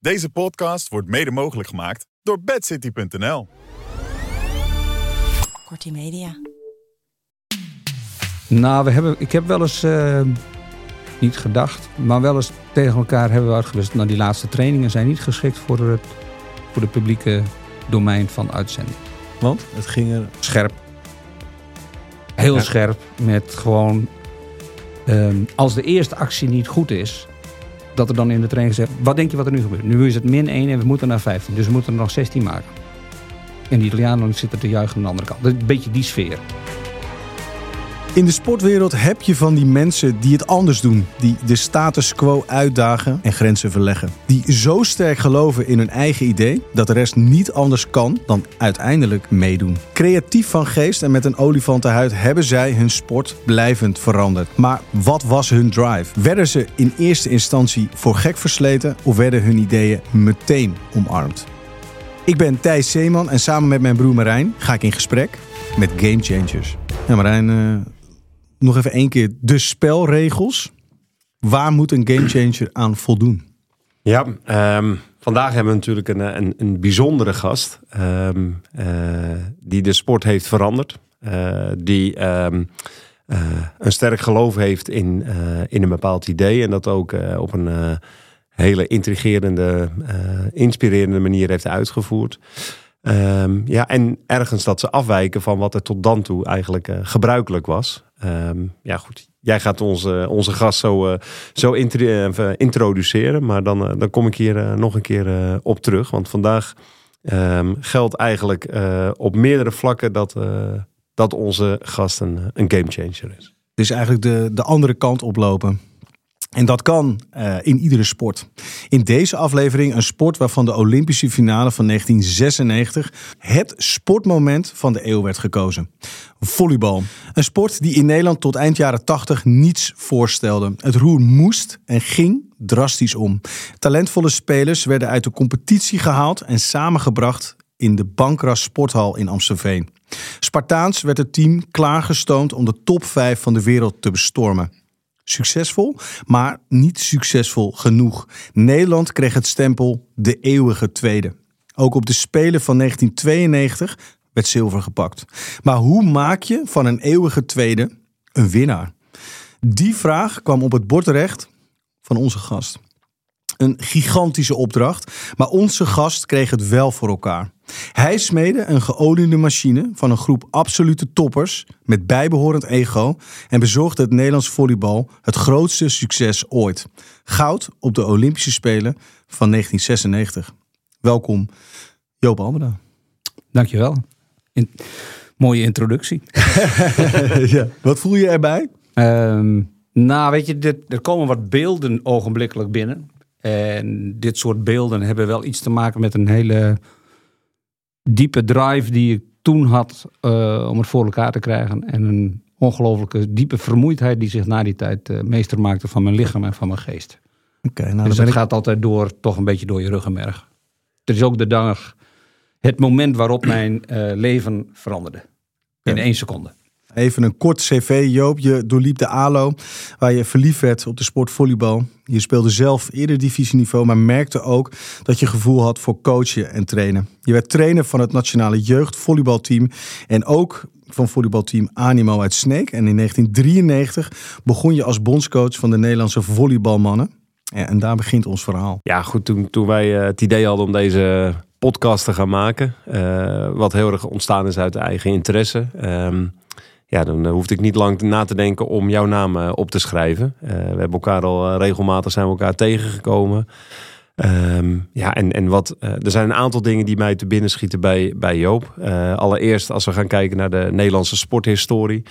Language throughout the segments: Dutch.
Deze podcast wordt mede mogelijk gemaakt door bedcity.nl. Kortie Media. Nou, we hebben, ik heb wel eens, eh, niet gedacht, maar wel eens tegen elkaar hebben we uitgewisseld. Nou, die laatste trainingen zijn niet geschikt voor het, voor de publieke domein van uitzending. Want het ging er... Scherp. Heel Ja. scherp, met gewoon, ehm, als de eerste actie niet goed is, dat er dan in de training gezegd, wat denk je wat er nu gebeurt? Nu is het min 1 en we moeten naar 15, dus we moeten er nog 16 maken. En die Italianen zitten te juichen aan de andere kant. Een beetje die sfeer. In de sportwereld heb je van die mensen die het anders doen. Die de status quo uitdagen en grenzen verleggen. Die zo sterk geloven in hun eigen idee dat de rest niet anders kan dan uiteindelijk meedoen. Creatief van geest en met een olifantenhuid hebben zij hun sport blijvend veranderd. Maar wat was hun drive? Werden ze in eerste instantie voor gek versleten of werden hun ideeën meteen omarmd? Ik ben Thijs Zeeman en samen met mijn broer Marijn ga ik in gesprek met Game Changers. Ja, Marijn, eh, nog even één keer de spelregels. Waar moet een gamechanger aan voldoen? Ja, ehm, vandaag hebben we natuurlijk een, een, een bijzondere gast ehm, eh, die de sport heeft veranderd. Eh, die ehm, eh, een sterk geloof heeft in, in een bepaald idee en dat ook op een hele intrigerende, inspirerende manier heeft uitgevoerd. Ja, en ergens dat ze afwijken van wat er tot dan toe eigenlijk gebruikelijk was. Ehm, ja, goed. Jij gaat onze, onze gast zo, eh, zo eh, introduceren. Maar dan, eh, dan kom ik hier nog een keer op terug. Want vandaag ehm, geldt eigenlijk op meerdere vlakken dat, dat onze gast een, een gamechanger is. Dus eigenlijk de, de andere kant oplopen. En dat kan eh, in iedere sport. In deze aflevering een sport waarvan de Olympische finale van 1996 het sportmoment van de eeuw werd gekozen. Volleybal. Een sport die in Nederland tot eind jaren 80 niets voorstelde. Het roer moest en ging drastisch om. Talentvolle spelers werden uit de competitie gehaald en samengebracht in de Bankras Sporthal in Amstelveen. Spartaans werd het team klaargestoomd om de top 5 van de wereld te bestormen. Succesvol, maar niet succesvol genoeg. Nederland kreeg het stempel de eeuwige tweede. Ook op de Spelen van 1992 werd zilver gepakt. Maar hoe maak je van een eeuwige tweede een winnaar? Die vraag kwam op het bord terecht van onze gast. Een gigantische opdracht, maar onze gast kreeg het wel voor elkaar. Hij smeedde een geoliede machine van een groep absolute toppers met bijbehorend ego en bezorgde het Nederlands volleybal het grootste succes ooit. Goud op de Olympische Spelen van 1996. Welkom, Joop Almeda. Dankjewel. In, mooie introductie. ja. Wat voel je erbij? Ehm, nou, weet je, dit, er komen wat beelden ogenblikkelijk binnen. En dit soort beelden hebben wel iets te maken met een hele diepe drive die ik toen had eh, om het voor elkaar te krijgen. En een ongelooflijke diepe vermoeidheid die zich na die tijd eh, meester maakte van mijn lichaam en van mijn geest. Oké, nou dus het ik... gaat altijd door, toch een beetje door je ruggenmerg. Er is ook de dag, het moment waarop mijn eh, leven veranderde. In één seconde. Even een kort cv, Joop. Je doorliep de ALO, waar je verliefd werd op de sport volleybal. Je speelde zelf eerder divisieniveau, maar merkte ook dat je gevoel had voor coachen en trainen. Je werd trainer van het nationale jeugdvolleybalteam en ook van volleybalteam Animo uit Sneek. En in 1993 begon je als bondscoach van de Nederlandse volleybalmannen. En daar begint ons verhaal. Ja, goed. Toen, toen wij eh, het idee hadden om deze podcast te gaan maken, eh, wat heel erg ontstaan is uit eigen interesse. ehm, ja, dan eh, hoefde ik niet lang na te denken om jouw naam eh, op te schrijven. Eh, we hebben elkaar al regelmatig zijn we elkaar tegengekomen. Ehm, ja, en, en wat, er zijn een aantal dingen die mij te binnen schieten bij, bij Joop. Allereerst, als we gaan kijken naar de Nederlandse sporthistorie.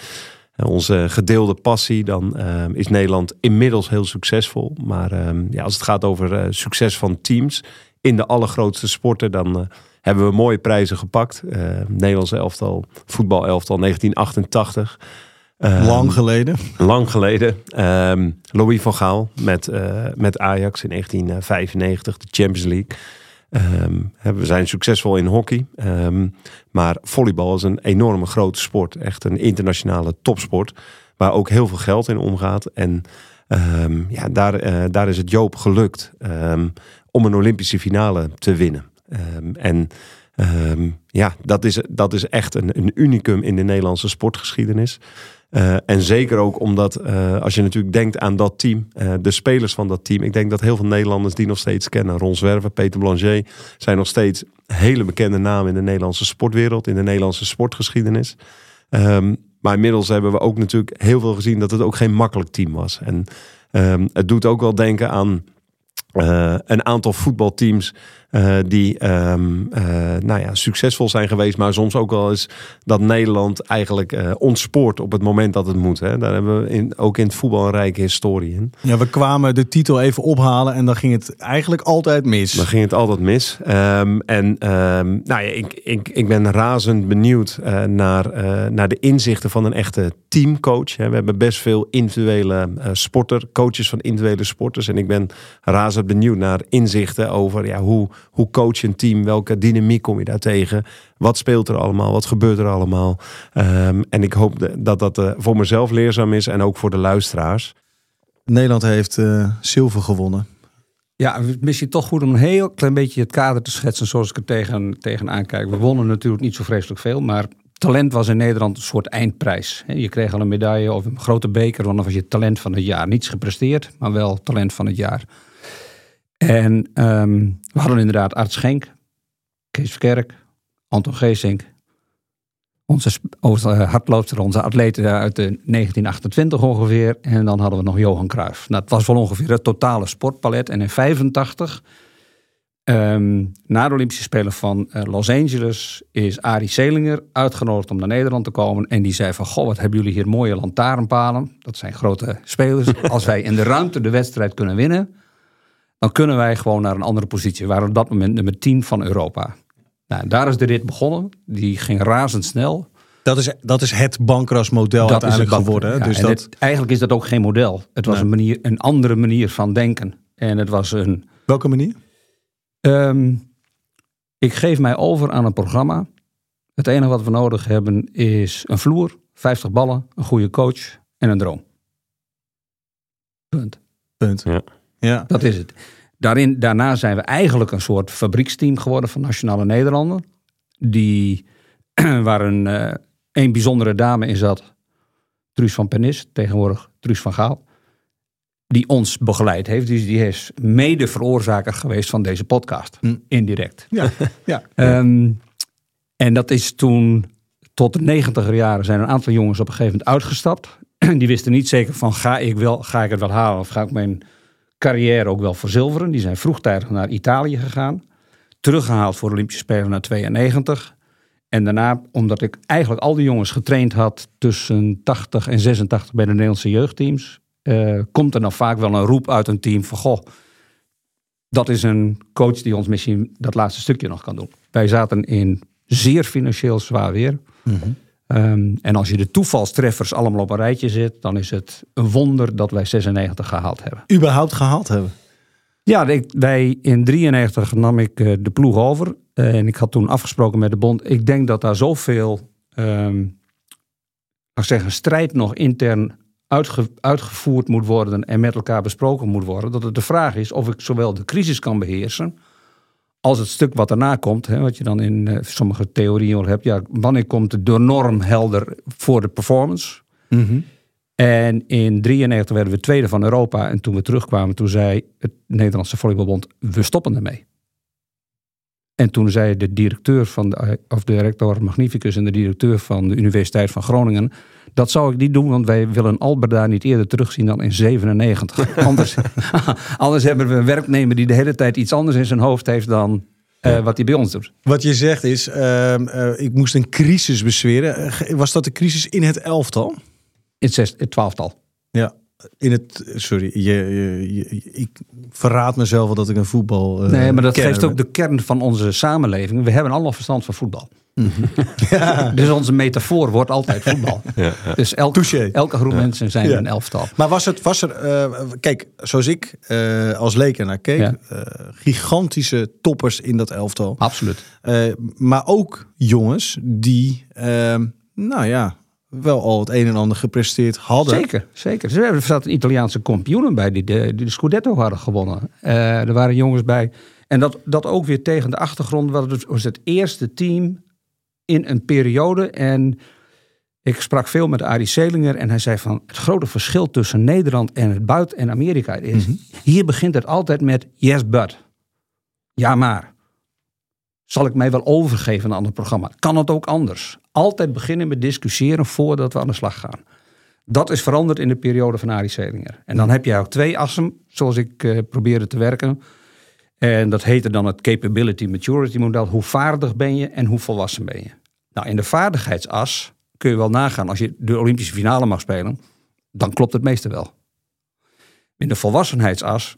onze gedeelde passie, dan is Nederland inmiddels heel succesvol. Maar ehm, ja, als het gaat over succes van teams, in de allergrootste sporten, dan eh, hebben we mooie prijzen gepakt. Uh, Nederlands elftal, voetbalelftal 1988. Ehm, lang geleden. Lang geleden. Ehm, Louis van Gaal met, uh, met Ajax in 1995, de Champions League. Um, we zijn succesvol in hockey. maar volleybal is een enorme grote sport. Echt een internationale topsport. Waar ook heel veel geld in omgaat. En ja, daar, uh, daar is het Joop gelukt om een Olympische finale te winnen. en ja, dat is, dat is echt een, een unicum in de Nederlandse sportgeschiedenis. Uh, en zeker ook omdat, uh, als je natuurlijk denkt aan dat team, uh, de spelers van dat team. Ik denk dat heel veel Nederlanders die nog steeds kennen. Ron Zwerver, Peter Blanchet zijn nog steeds hele bekende namen in de Nederlandse sportwereld, in de Nederlandse sportgeschiedenis. Um, maar inmiddels hebben we ook natuurlijk heel veel gezien dat het ook geen makkelijk team was. En het doet ook wel denken aan een aantal voetbalteams uh, die um, uh, nou ja, succesvol zijn geweest, maar soms ook wel eens dat Nederland eigenlijk ontspoort op het moment dat het moet. Hè. Daar hebben we in, ook in het voetbal een rijke historie in. Ja, we kwamen de titel even ophalen en dan ging het eigenlijk altijd mis. Dan ging het altijd mis. Um, en um, nou ja, ik, ik, ik ben razend benieuwd naar, naar de inzichten van een echte teamcoach. We hebben best veel individuele sporter, coaches van individuele sporters. En ik ben razend benieuwd naar inzichten over ja, hoe hoe coach je een team? Welke dynamiek kom je daar tegen? Wat speelt er allemaal? Wat gebeurt er allemaal? Um, en ik hoop dat dat uh, voor mezelf leerzaam is en ook voor de luisteraars. Nederland heeft uh, zilver gewonnen. Ja, misschien toch goed om een heel klein beetje het kader te schetsen zoals ik er tegen, tegenaan kijk. We wonnen natuurlijk niet zo vreselijk veel, maar talent was in Nederland een soort eindprijs. Je kreeg al een medaille of een grote beker, want dan was je talent van het jaar. Niets gepresteerd, maar wel talent van het jaar. En um, we hadden inderdaad Art Schenk, Kees Verkerk, Anton Geesink. Onze, onze hardloopster, onze atleten uit de 1928 ongeveer. En dan hadden we nog Johan Cruijff. Nou, het was wel ongeveer het totale sportpalet. En in 85, um, ehm, na de Olympische Spelen van uh, Los Angeles, is Arie Selinger uitgenodigd om naar Nederland te komen. En die zei van, goh, wat hebben jullie hier mooie lantaarnpalen. Dat zijn grote spelers. Als wij in de ruimte de wedstrijd kunnen winnen dan kunnen wij gewoon naar een andere positie. We waren op dat moment nummer 10 van Europa. Nou, daar is de rit begonnen. Die ging razendsnel. Dat is, dat is het bankrasmodel uiteindelijk geworden. Ja, dus dat... eigenlijk is dat ook geen model. Het was een, manier, een andere manier van denken. En het was een... Welke manier? Um, ik geef mij over aan een programma. Het enige wat we nodig hebben is een vloer, 50 ballen, een goede coach en een droom. Punt. Punt. Ja. Ja. Dat is het. Daarin, daarna zijn we eigenlijk een soort fabrieksteam geworden van Nationale Nederlanden. Die, waar een, uh, een bijzondere dame in zat. Truus van Penis, tegenwoordig Truus van Gaal. Die ons begeleid heeft. Dus die is mede veroorzaker geweest van deze podcast. Hm. Indirect. Ja. ja. Um, en dat is toen, tot de negentiger jaren, zijn een aantal jongens op een gegeven moment uitgestapt. Die wisten niet zeker van, ga ik, wel, ga ik het wel halen? Of ga ik mijn carrière ook wel verzilveren. Die zijn vroegtijdig naar Italië gegaan. Teruggehaald voor de Olympische Spelen naar 92. En daarna, omdat ik eigenlijk al die jongens getraind had tussen 80 en 86 bij de Nederlandse jeugdteams, uh, komt er dan vaak wel een roep uit een team van goh, dat is een coach die ons misschien dat laatste stukje nog kan doen. Wij zaten in zeer financieel zwaar weer. Mm Ehm, en als je de toevalstreffers allemaal op een rijtje zet, dan is het een wonder dat wij 96 gehaald hebben. Überhaupt gehaald hebben? Ja, wij in 93 nam ik eh, de ploeg over. en ik had toen afgesproken met de bond. Ik denk dat daar zoveel, um, ik zeggen, strijd nog intern uitgevoerd moet worden en met elkaar besproken moet worden. Dat het de vraag is of ik zowel de crisis kan beheersen als het stuk wat daarna komt, hè, wat je dan in uh, sommige theorieën hebt, ja, wanneer komt de norm helder voor de performance? Mm En in 93 werden we tweede van Europa. En toen we terugkwamen, toen zei het Nederlandse Volleybalbond, we stoppen ermee. En toen zei de directeur van de, of de rector Magnificus en de directeur van de Universiteit van Groningen, dat zou ik niet doen, want wij willen Albert daar niet eerder terugzien dan in 97. anders, anders hebben we een werknemer die de hele tijd iets anders in zijn hoofd heeft dan uh, wat hij bij ons doet. Wat je zegt is, uh, uh, ik moest een crisis bezweren. Was dat de crisis in het elftal? In het, zes, het twaalftal. Ja. In het. Sorry, je, je, je- ik verraad mezelf wel dat ik een voetbal. eh, nee, maar dat geeft ook de kern van onze samenleving. We hebben allemaal verstand van voetbal. Ja. Dus onze metafoor wordt altijd voetbal. Dus elke, elke groep mensen zijn Ja. een elftal. Maar was, het, was er, eh, kijk, zoals ik eh, als leek naar keek, Ja. eh, gigantische toppers in dat elftal. Absoluut. Eh, maar ook jongens die, eh, nou ja, wel al het een en ander gepresteerd hadden. Zeker, zeker. Dus Er zaten Italiaanse kampioenen bij die de, die de Scudetto hadden gewonnen. Eh, er waren jongens bij. En dat, dat ook weer tegen de achtergrond. want Het was het eerste team in een periode. En ik sprak veel met Arie Selinger. En hij zei van het grote verschil tussen Nederland en het buiten en Amerika is. Hier begint het altijd met yes but. Ja maar. Zal ik mij wel overgeven aan een ander programma? Kan het ook anders? Altijd beginnen met discussiëren voordat we aan de slag gaan. Dat is veranderd in de periode van Arie Selinger. En dan heb je ook twee assen, zoals ik eh, probeerde te werken. En dat heette dan het Capability Maturity model. Hoe vaardig ben je en hoe volwassen ben je? Nou, in de vaardigheidsas kun je wel nagaan. Als je de Olympische finale mag spelen, dan klopt het meeste wel. In de volwassenheidsas,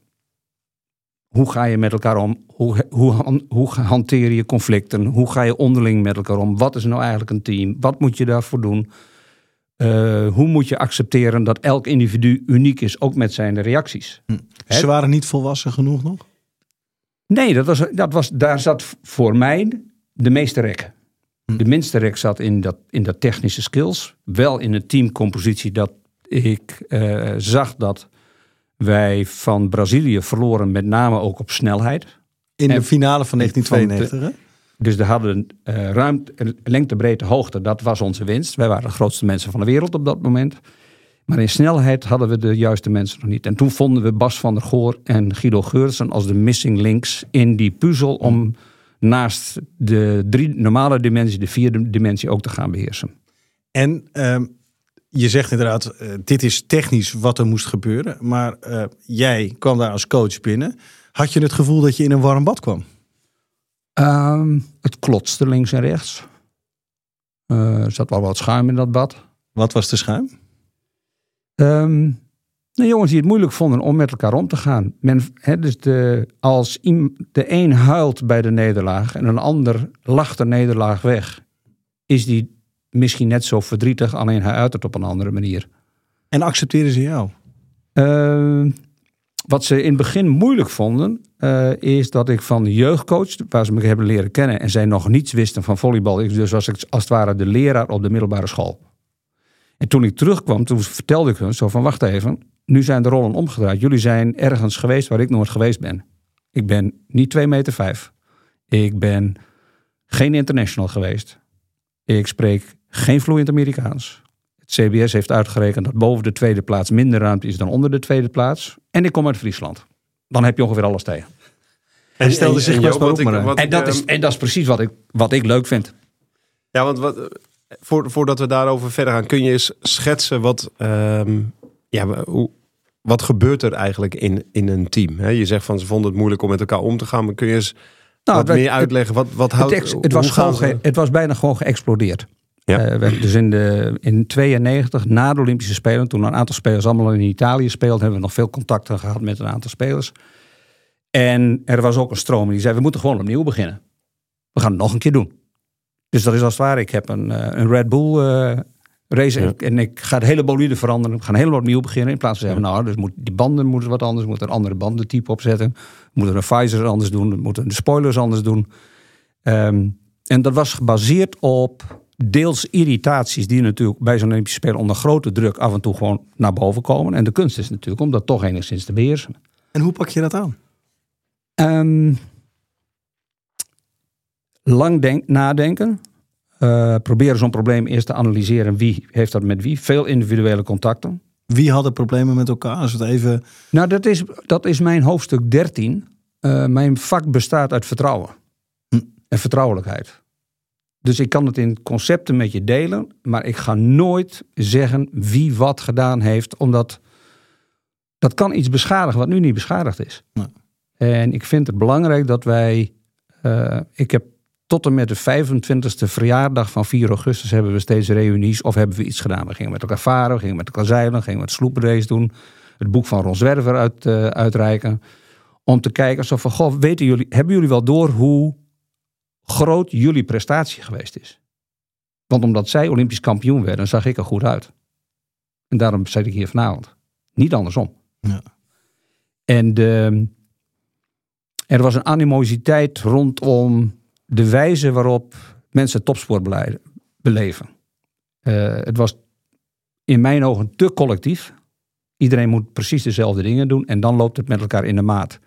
hoe ga je met elkaar om? Hoe, hoe, hoe hanteer je conflicten? Hoe ga je onderling met elkaar om? Wat is nou eigenlijk een team? Wat moet je daarvoor doen? Eh, hoe moet je accepteren dat elk individu uniek is, ook met zijn reacties? Ze waren niet volwassen genoeg nog. Nee, dat was, dat was, daar zat voor mij de meeste rek. De minste rek zat in dat, in dat technische skills. Wel in een teamcompositie dat ik eh, zag dat wij van Brazilië verloren, met name ook op snelheid. In de finale van 1992. hè? Dus we hadden eh ruimte, lengte, breedte, hoogte. Dat was onze winst. Wij waren de grootste mensen van de wereld op dat moment. Maar in snelheid hadden we de juiste mensen nog niet. En toen vonden we Bas van der Goor en Guido Geurtsen als de missing links in die puzzel om naast de drie normale dimensie, de vierde dimensie ook te gaan beheersen. En ehm, je zegt inderdaad, eh, dit is technisch wat er moest gebeuren. Maar eh, jij kwam daar als coach binnen. Had je het gevoel dat je in een warm bad kwam? Ehm, het klotste links en rechts. Eh, er zat wel wat schuim in dat bad. Wat was de schuim? Ehm, nou, jongens die het moeilijk vonden om met elkaar om te gaan. Men, dus de, als de een huilt bij de nederlaag en een ander lacht de nederlaag weg, is die misschien net zo verdrietig, alleen hij uit het op een andere manier. En accepteerden ze jou? Ehm, wat ze in het begin moeilijk vonden, eh, is dat ik van de jeugdcoach, waar ze me hebben leren kennen en zij nog niets wisten van volleybal, ik dus was ik als het ware de leraar op de middelbare school. En toen ik terugkwam, toen vertelde ik hun zo van, wacht even, nu zijn de rollen omgedraaid. Jullie zijn ergens geweest waar ik nooit geweest ben. Ik ben niet 2 meter vijf. Ik ben geen international geweest. Ik spreek geen vloeiend Amerikaans. Het CBS heeft uitgerekend dat boven de tweede plaats minder ruimte is dan onder de tweede plaats. En ik kom uit Friesland. Dan heb je ongeveer alles tegen. En stelde zich best op, En dat, ehm, is, en dat is precies wat ik, wat ik leuk vind. Ja, want wat, voor, voordat we daarover verder gaan, kun je eens schetsen wat, ehm, ja, hoe, wat gebeurt er eigenlijk in, in een team? Je zegt van ze vonden het moeilijk om met elkaar om te gaan, maar kun je eens Nou, wat het- meer uitleggen? Wat, wat Het, houdt ex- het, was gewoon ge- het was bijna gewoon geëxplodeerd. Ja. Eh, we- dus in, de, in 92, na de Olympische Spelen, toen een aantal spelers allemaal in Italië speelden, hebben we nog veel contacten gehad met een aantal spelers. En er was ook een stroom die zei, we moeten gewoon opnieuw beginnen. We gaan het nog een keer doen. Dus dat is als het ware, ik heb een, eh, een Red Bull eh, race Ja. en ik ga het hele bolide veranderen. We gaan helemaal opnieuw beginnen. In plaats van zeggen, nou, dus moet, die banden moeten wat anders, moeten een andere bandentype opzetten. Moeten de visors anders doen, moeten de spoilers anders doen. Ehm, en dat was gebaseerd op deels irritaties die natuurlijk bij zo'n Olympische Spelen onder grote druk af en toe gewoon naar boven komen. En de kunst is natuurlijk om dat toch enigszins te beheersen. En hoe pak je dat aan? Ehm, lang denk, nadenken. Eh, proberen zo'n probleem eerst te analyseren. Wie heeft dat met wie? Veel individuele contacten. Wie hadden problemen met elkaar? Als het even... Nou, dat is, dat is mijn hoofdstuk 13. Eh, mijn vak bestaat uit vertrouwen. Hm. En vertrouwelijkheid. Dus ik kan het in concepten met je delen. Maar ik ga nooit zeggen wie wat gedaan heeft. Omdat dat kan iets beschadigen wat nu niet beschadigd is. En ik vind het belangrijk dat wij... eh, ik heb tot en met de 25e verjaardag van 4 augustus hebben we steeds reunies of hebben we iets gedaan. We gingen met elkaar varen, we gingen met elkaar zeilen, we gingen met sloepenrace doen. Het boek van Ron Zwerver uit, uh, uitreiken. Om te kijken zo van, goh, weten jullie, hebben jullie wel door hoe groot jullie prestatie geweest is? Want omdat zij Olympisch kampioen werden, zag ik er goed uit. En daarom zit ik hier vanavond. Niet andersom. Ja. En de, er was een animositeit rondom de wijze waarop mensen topsport beleven. Uh, het was in mijn ogen te collectief. Iedereen moet precies dezelfde dingen doen en dan loopt het met elkaar in de maat.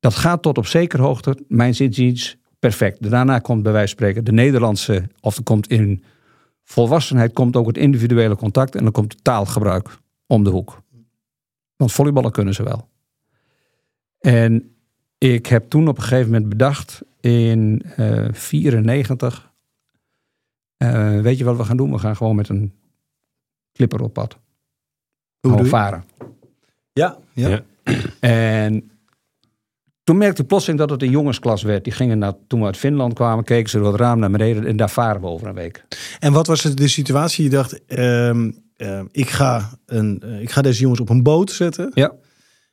Dat gaat tot op zekere hoogte, mijn zinziens, perfect. Daarna komt bij wijze van spreken de Nederlandse, of er komt in volwassenheid komt ook het individuele contact en dan komt het taalgebruik om de hoek. Want volleyballen kunnen ze wel. En ik heb toen op een gegeven moment bedacht, in 1994, uh, uh, weet je wat we gaan doen? We gaan gewoon met een clipper op pad. Hoe varen. Ja, ja. Ja. En toen merkte ik plotseling dat het een jongensklas werd. Die gingen naar, toen we uit Finland kwamen, keken ze door het raam naar beneden en daar varen we over een week. En wat was het de situatie? Je dacht, ehm, ehm, ik, ga een, eh, ik ga deze jongens op een boot zetten. Ja.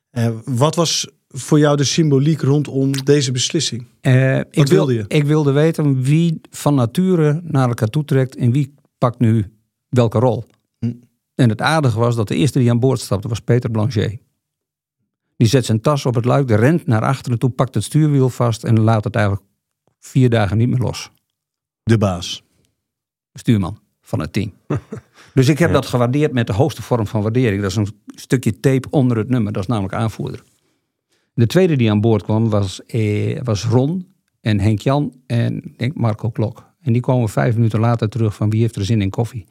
Eh, wat was voor jou de symboliek rondom deze beslissing? Eh, ik, wilde je? ik wilde weten wie van nature naar elkaar toe trekt en wie pakt nu welke rol. Hm. En het aardige was dat de eerste die aan boord stapte was Peter Blanchet. Die zet zijn tas op het luik, rent naar achteren toe, pakt het stuurwiel vast en laat het eigenlijk vier dagen niet meer los. De baas. Stuurman van het team. dus ik heb dat gewaardeerd met de hoogste vorm van waardering. Dat is een stukje tape onder het nummer, dat is namelijk aanvoerder. De tweede die aan boord kwam was, eh, was Ron en Henk Jan en denk Marco Klok. En die kwamen vijf minuten later terug van wie heeft er zin in koffie.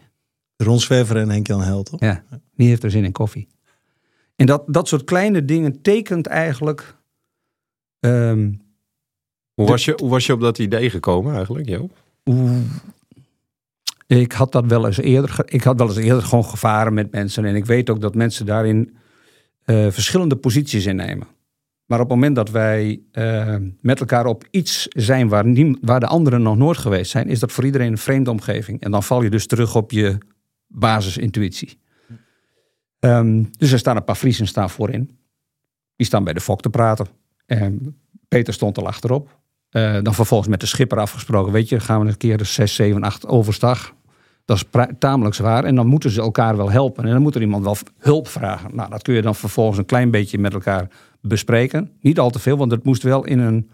Ron Zwerver en Henk-Jan Held. toch? Ja, wie heeft er zin in koffie? En dat, dat soort kleine dingen tekent eigenlijk. ehm, Hoe, was je, hoe was je op dat idee gekomen eigenlijk, ik had dat wel eens eerder. Ik had wel eens eerder gewoon gevaren met mensen. En ik weet ook dat mensen daarin eh, verschillende posities innemen. Maar op het moment dat wij eh, met elkaar op iets zijn waar, waar de anderen nog nooit geweest zijn, is dat voor iedereen een vreemde omgeving. En dan val je dus terug op je basisintuïtie. Ehm, dus er staan een paar Friesen staan voorin. Die staan bij de fok te praten. En Peter stond al achterop. Eh, dan vervolgens met de schipper afgesproken. Weet je, gaan we een keer de 6, 7, 8 overstag. Dat is tamelijk zwaar. En dan moeten ze elkaar wel helpen. En dan moet er iemand wel hulp vragen. Nou, dat kun je dan vervolgens een klein beetje met elkaar bespreken. Niet al te veel, want het moest wel in een.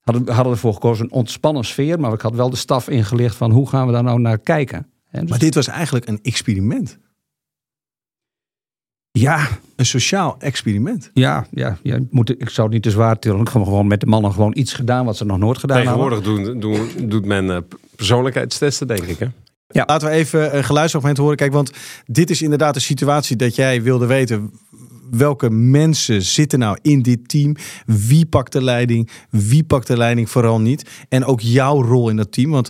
Hadden, we hadden ervoor gekozen een ontspannen sfeer. Maar ik had wel de staf ingelicht van hoe gaan we daar nou naar kijken. En dus- Maar dit was eigenlijk een experiment. Ja, Een sociaal experiment. ja, ja, ja moet, ik zou het niet te zwaar tillen. Ik heb gewoon met de mannen gewoon iets gedaan wat ze nog nooit gedaan hadden. Tegenwoordig doen, doen, doet men eh, persoonlijkheidstesten, denk ik. Hè? Laten we even een geluidsfragment horen. Kijk, want dit is inderdaad de situatie dat jij wilde weten. Welke mensen zitten nou in dit team? Wie pakt de leiding? Wie pakt de leiding vooral niet? En ook jouw rol in dat team. Want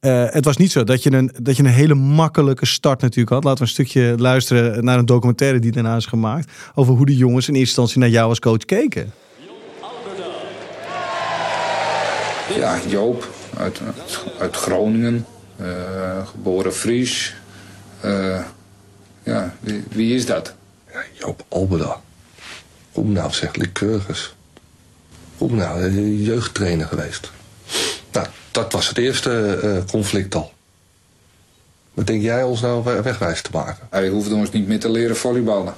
eh, het was niet zo dat je, een, dat je een hele makkelijke start natuurlijk had. Laten we een stukje luisteren naar een documentaire die daarna is gemaakt. Over hoe de jongens in eerste instantie naar jou als coach keken. Ja, Joop uit, uit Groningen, eh, geboren Fries. Eh, ja, wie, wie is dat? Ja, Joop Albeda. Kom nou, zeg Lycurgus. Kom nou, eh, jeugdtrainer geweest. Nou, dat was het eerste eh, conflict al. Wat denk jij ons nou we- wegwijs te maken? Hij hoefde ons niet meer te leren volleyballen.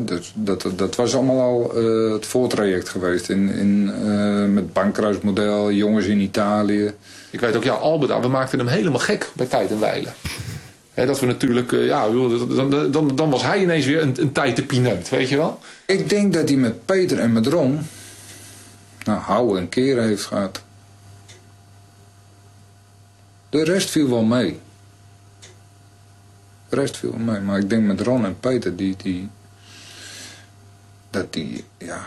Dus dat, dat was allemaal al eh, het voortraject geweest. In, in, eh, met bankkruismodel, jongens in Italië. Ik weet ook, ja, Albeda, we maakten hem helemaal gek bij tijd en wijlen. Dat we natuurlijk, eh, ja, dan, dan, dan, was hij ineens weer een, een tijd te pineut, weet je wel? Ik denk dat hij met Peter en met Ron... Nou, houden en keren heeft gehad. De rest viel wel mee. De rest viel wel mee. Maar ik denk met Ron en Peter, die... die dat die, ja...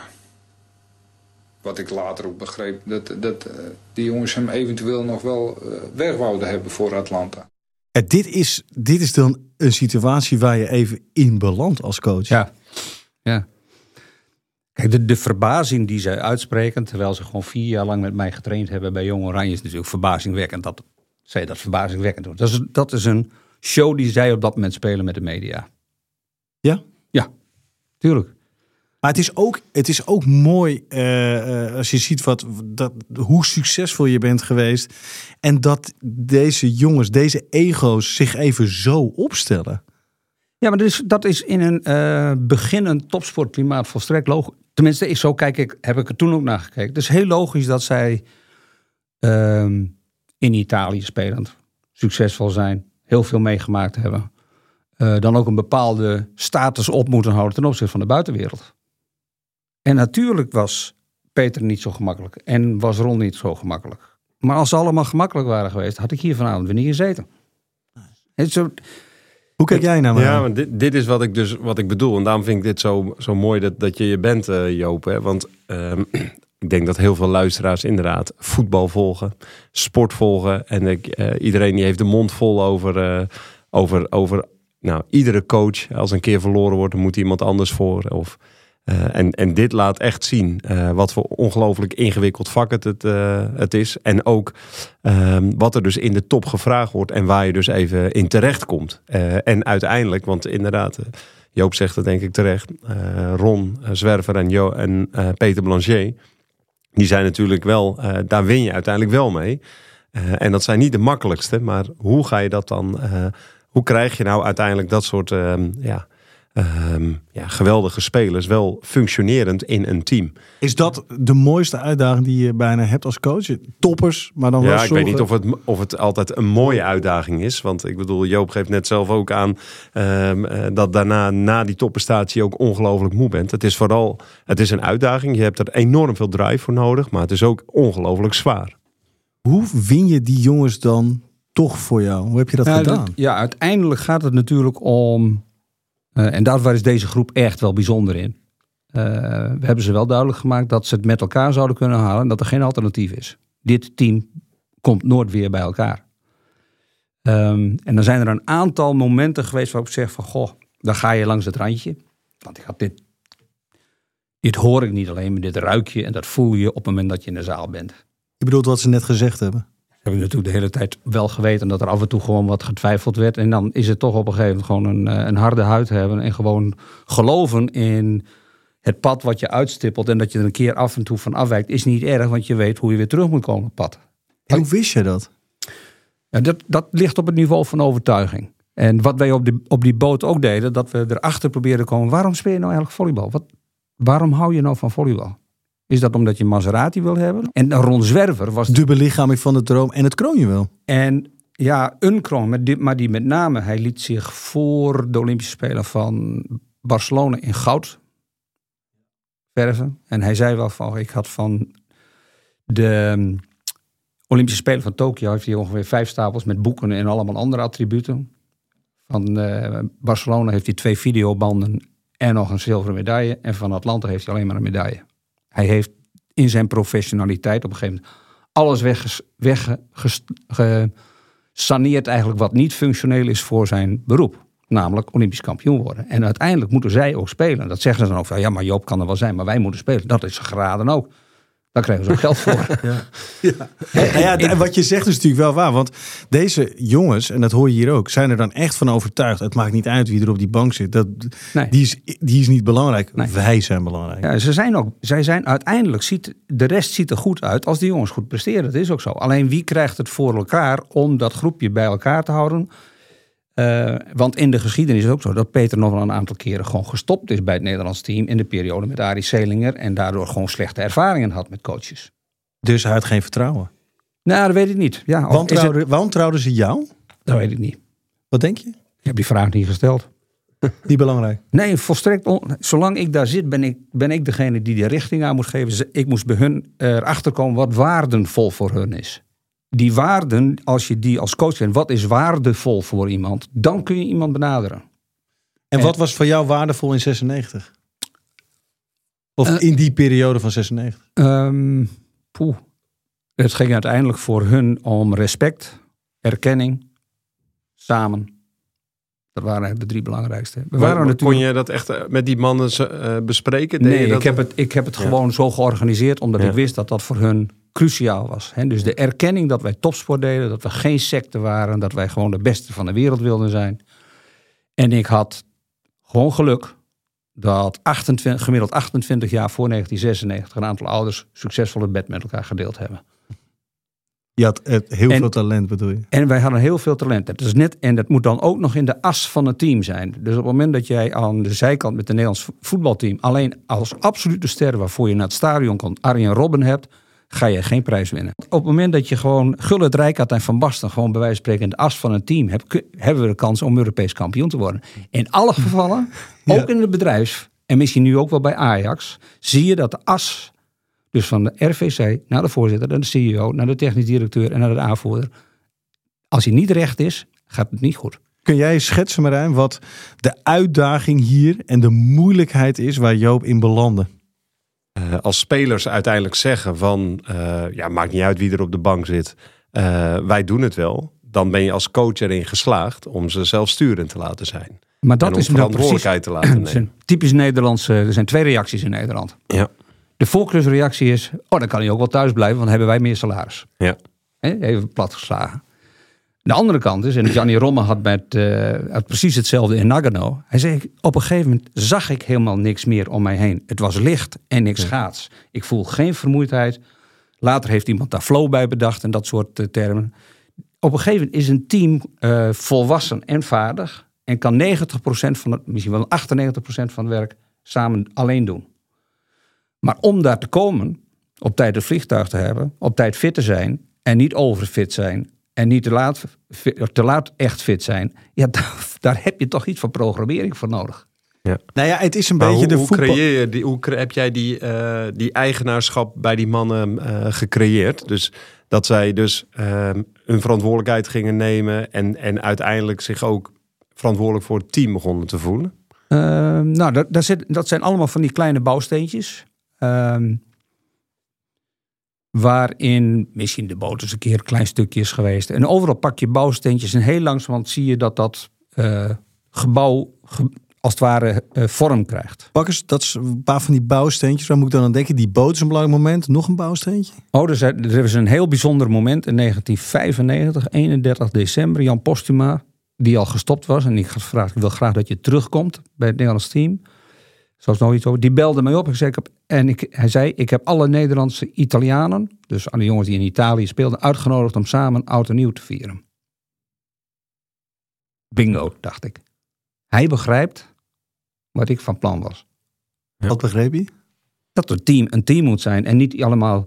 Wat ik later ook begreep, dat, dat eh, die jongens hem eventueel nog wel eh, weg wouden hebben voor Atlanta. Ja, dit, is, dit is dan een situatie waar je even in belandt als coach. Ja, ja. Kijk, de, de verbazing die zij uitspreken, terwijl ze gewoon vier jaar lang met mij getraind hebben bij Jong Oranje, is natuurlijk verbazingwekkend dat zij dat verbazingwekkend doen. Dat is, dat is een show die zij op dat moment spelen met de media. Ja? Ja, tuurlijk. Maar het is ook, het is ook mooi eh, eh, als je ziet wat, dat, hoe succesvol je bent geweest. En dat deze jongens, deze ego's zich even zo opstellen. Ja, maar dus, dat is in een eh beginnend topsportklimaat volstrekt logisch. Tenminste, ik, zo kijk ik, heb ik er toen ook naar gekeken. Het is heel logisch dat zij ehm, in Italië spelend succesvol zijn. Heel veel meegemaakt hebben. dan ook een bepaalde status op moeten houden ten opzichte van de buitenwereld. En natuurlijk was Peter niet zo gemakkelijk. En was Ron niet zo gemakkelijk. Maar als ze allemaal gemakkelijk waren geweest, had ik hier vanavond weer niet gezeten. Het zo, Hoe kijk jij naar me? Ja, maar dit, dit is wat ik dus wat ik bedoel. En daarom vind ik dit zo, zo mooi dat, dat je je bent, eh, Joop. Hè? Want ehm, ik denk dat heel veel luisteraars inderdaad voetbal volgen, sport volgen. En ik, eh, iedereen die heeft de mond vol over, eh, over, over nou, iedere coach. Als een keer verloren wordt, dan moet iemand anders voor. Of, eh, en, en dit laat echt zien eh, wat voor ongelooflijk ingewikkeld vak het, het, eh, is. En ook ehm, wat er dus in de top gevraagd wordt en waar je dus even in terecht komt. En uiteindelijk, want inderdaad, Joop zegt het denk ik terecht. Ron Zwerver en, jo en Peter Blanchet, die zijn natuurlijk wel, daar win je uiteindelijk wel mee. En dat zijn niet de makkelijkste, maar hoe ga je dat dan, hoe krijg je nou uiteindelijk dat soort ehm, ja, ehm, ja, geweldige spelers wel functionerend in een team? Is dat de mooiste uitdaging die je bijna hebt als coach? Toppers, maar dan wel Ja, ik weet niet of het, of het altijd een mooie uitdaging is. Want ik bedoel, Joop geeft net zelf ook aan ehm, eh, dat daarna, na die topprestatie, je ook ongelooflijk moe bent. Het is vooral, het is een uitdaging. Je hebt er enorm veel drive voor nodig, maar het is ook ongelooflijk zwaar. Hoe win je die jongens dan toch voor jou? Hoe heb je dat Ja, gedaan? dat- ja, uiteindelijk gaat het natuurlijk om. Eh, en daar is deze groep echt wel bijzonder in. Eh, we hebben ze wel duidelijk gemaakt dat ze het met elkaar zouden kunnen halen en dat er geen alternatief is. Dit team komt nooit weer bij elkaar. Ehm, en dan zijn er een aantal momenten geweest waarop ik zeg van goh, dan ga je langs het randje. Want ik had dit, dit hoor ik niet alleen, maar dit ruik je en dat voel je op het moment dat je in de zaal bent Je bedoelt wat ze net gezegd hebben. Heb ik natuurlijk de hele tijd wel geweten dat er af en toe gewoon wat getwijfeld werd. En dan is het toch op een gegeven moment gewoon een, eh, een harde huid hebben. En gewoon geloven in het pad wat je uitstippelt. En dat je er een keer af en toe van afwijkt, is niet erg. Want je weet hoe je weer terug moet komen op het pad. En hoe wist je dat? Ja, dat, dat ligt op het niveau van overtuiging. En wat wij op die, op die boot ook deden, dat we erachter probeerden te komen. Waarom speel je nou eigenlijk volleybal? Wat, waarom hou je nou van volleybal? Is dat omdat je Maserati wil hebben? En Ron Zwerver was De belichaming van de droom en het kroon je wel. En ja, een kroon, maar die, maar die met name, hij liet zich voor de Olympische Spelen van Barcelona in goud verven. En hij zei wel van, ik had van de um, Olympische Spelen van Tokio, heeft hij ongeveer vijf stapels met boeken en allemaal andere attributen. Van eh, Barcelona heeft hij twee videobanden en nog een zilveren medaille. En van Atlanta heeft hij alleen maar een medaille. Hij heeft in zijn professionaliteit op een gegeven moment alles weggesaneerd eigenlijk wat niet functioneel is voor zijn beroep. Namelijk Olympisch kampioen worden. En uiteindelijk moeten zij ook spelen. Dat zeggen ze dan ook ja maar Joop kan er wel zijn, maar wij moeten spelen. Dat is geraden ook. Daar krijgen ze ook geld voor. ja. Ja. Nou ja, en wat je zegt is natuurlijk wel waar. Want deze jongens, en dat hoor je hier ook, zijn er dan echt van overtuigd. Het maakt niet uit wie er op die bank zit. Dat, Nee. die, is, die is niet belangrijk. Nee. Wij zijn belangrijk. Ja, ze zijn ook, zij zijn uiteindelijk, ziet, de rest ziet er goed uit als die jongens goed presteren. Dat is ook zo. Alleen wie krijgt het voor elkaar om dat groepje bij elkaar te houden? Uh, want in de geschiedenis is het ook zo dat Peter nog wel een aantal keren gewoon gestopt is bij het Nederlands team in de periode met Arie Selinger en daardoor gewoon slechte ervaringen had met coaches. Dus hij had geen vertrouwen. Nou, dat weet ik niet. Ja, wantrouwden, het... wantrouwden ze jou? Dat weet ik niet. Wat denk je? Ik heb die vraag niet gesteld. Niet belangrijk. Nee, volstrekt. On... Zolang ik daar zit, ben ik, ben ik degene die de richting aan moet geven. Ik moest bij hun erachter komen wat waardevol voor hun is die waarden, als je die als coach kent, wat is waardevol voor iemand, dan kun je iemand benaderen. En wat was voor jou waardevol in 96? Of uh, in die periode van 96? Um, poeh. Het ging uiteindelijk voor hun om respect, erkenning, samen. Dat waren de drie belangrijkste. We Maar, waren maar natuurlijk... Kon je dat echt eh, met die mannen eh, bespreken? Deed Nee, dat ik heb het, ik heb het Ja. gewoon zo georganiseerd omdat Ja. ik wist dat dat voor hun cruciaal was. Hè? Dus de erkenning dat wij topsport deden, dat we geen secte waren, dat wij gewoon de beste van de wereld wilden zijn. En ik had gewoon geluk dat 28, gemiddeld 28 jaar voor 1996 een aantal ouders succesvol het bed met elkaar gedeeld hebben. Je had heel En- veel talent, bedoel je? En wij hadden heel veel talent. Dat is net, en dat moet dan ook nog in de as van het team zijn. Dus op het moment dat jij aan de zijkant met het Nederlands voetbalteam alleen als absolute ster waarvoor je naar het stadion komt, Arjen Robben hebt, ga je geen prijs winnen. Op het moment dat je gewoon Gullit, Rijkaard en Van Basten gewoon bij wijze van spreken de as van een team hebt, kun- hebben we de kans om Europees kampioen te worden. In alle gevallen, ook in het bedrijf en misschien nu ook wel bij Ajax, zie je dat de as dus van de RVC naar de voorzitter, naar de CEO, naar de technisch directeur en naar de aanvoerder. Als hij niet recht is, gaat het niet goed. Kun jij schetsen, Marijn, wat de uitdaging hier en de moeilijkheid is waar Joop in belandde? Eh, als spelers uiteindelijk zeggen van, eh, ja, maakt niet uit wie er op de bank zit, eh, wij doen het wel. Dan ben je als coach erin geslaagd om ze zelfsturend te laten zijn. Maar dat is nou precies verantwoordelijkheid te laten nemen. een typisch Nederlandse. Er zijn twee reacties in Nederland. Ja. De voorkeursreactie is: oh, dan kan hij ook wel thuis blijven, want hebben wij meer salaris. Ja. Even plat geslagen. De andere kant is, en Gianni Romme had, met, eh, had precies hetzelfde in Nagano. Hij zei, op een gegeven moment zag ik helemaal niks meer om mij heen. Het was licht en niks gaats. Ik voel geen vermoeidheid. Later heeft iemand daar flow bij bedacht en dat soort eh, termen. Op een gegeven moment is een team eh, volwassen en vaardig. En kan 90% van het, misschien wel 98% van het werk samen alleen doen. Maar om daar te komen, op tijd het vliegtuig te hebben, op tijd fit te zijn en niet overfit zijn en niet te laat, te laat echt fit zijn, ja, daar, daar heb je toch iets van programmering voor nodig. Nou ja, het is een Maar beetje hoe, de hoe voetbal... creëer je die, hoe heb jij die, eh, die eigenaarschap bij die mannen eh, gecreëerd? Dus dat zij dus ehm, hun verantwoordelijkheid gingen nemen en, en uiteindelijk zich ook verantwoordelijk voor het team begonnen te voelen. Ehm, nou, dat, daar zit, dat zijn allemaal van die kleine bouwsteentjes. Waarin misschien de boot eens een keer een klein stukje is geweest. En overal pak je bouwsteentjes en heel langzamerhand zie je dat dat eh, gebouw ge- als het ware eh, vorm krijgt. Pak eens, dat is een paar van die bouwsteentjes. Waar moet ik dan aan denken? Die boot is een belangrijk moment. Nog een bouwsteentje? Oh, er, zijn, er is een heel bijzonder moment in 1995, 31 december. Jan Postuma, die al gestopt was. En ik had gevraagd, ik wil graag dat je terugkomt bij het Nederlands team. Zoals nog iets over. Die belde mij op. Ik zei, ik heb, en ik, hij zei, ik heb alle Nederlandse Italianen, dus alle jongens die in Italië speelden, uitgenodigd om samen oud en nieuw te vieren. Bingo, dacht ik. Hij begrijpt wat ik van plan was. Wat begreep je? Dat het team een team moet zijn en niet allemaal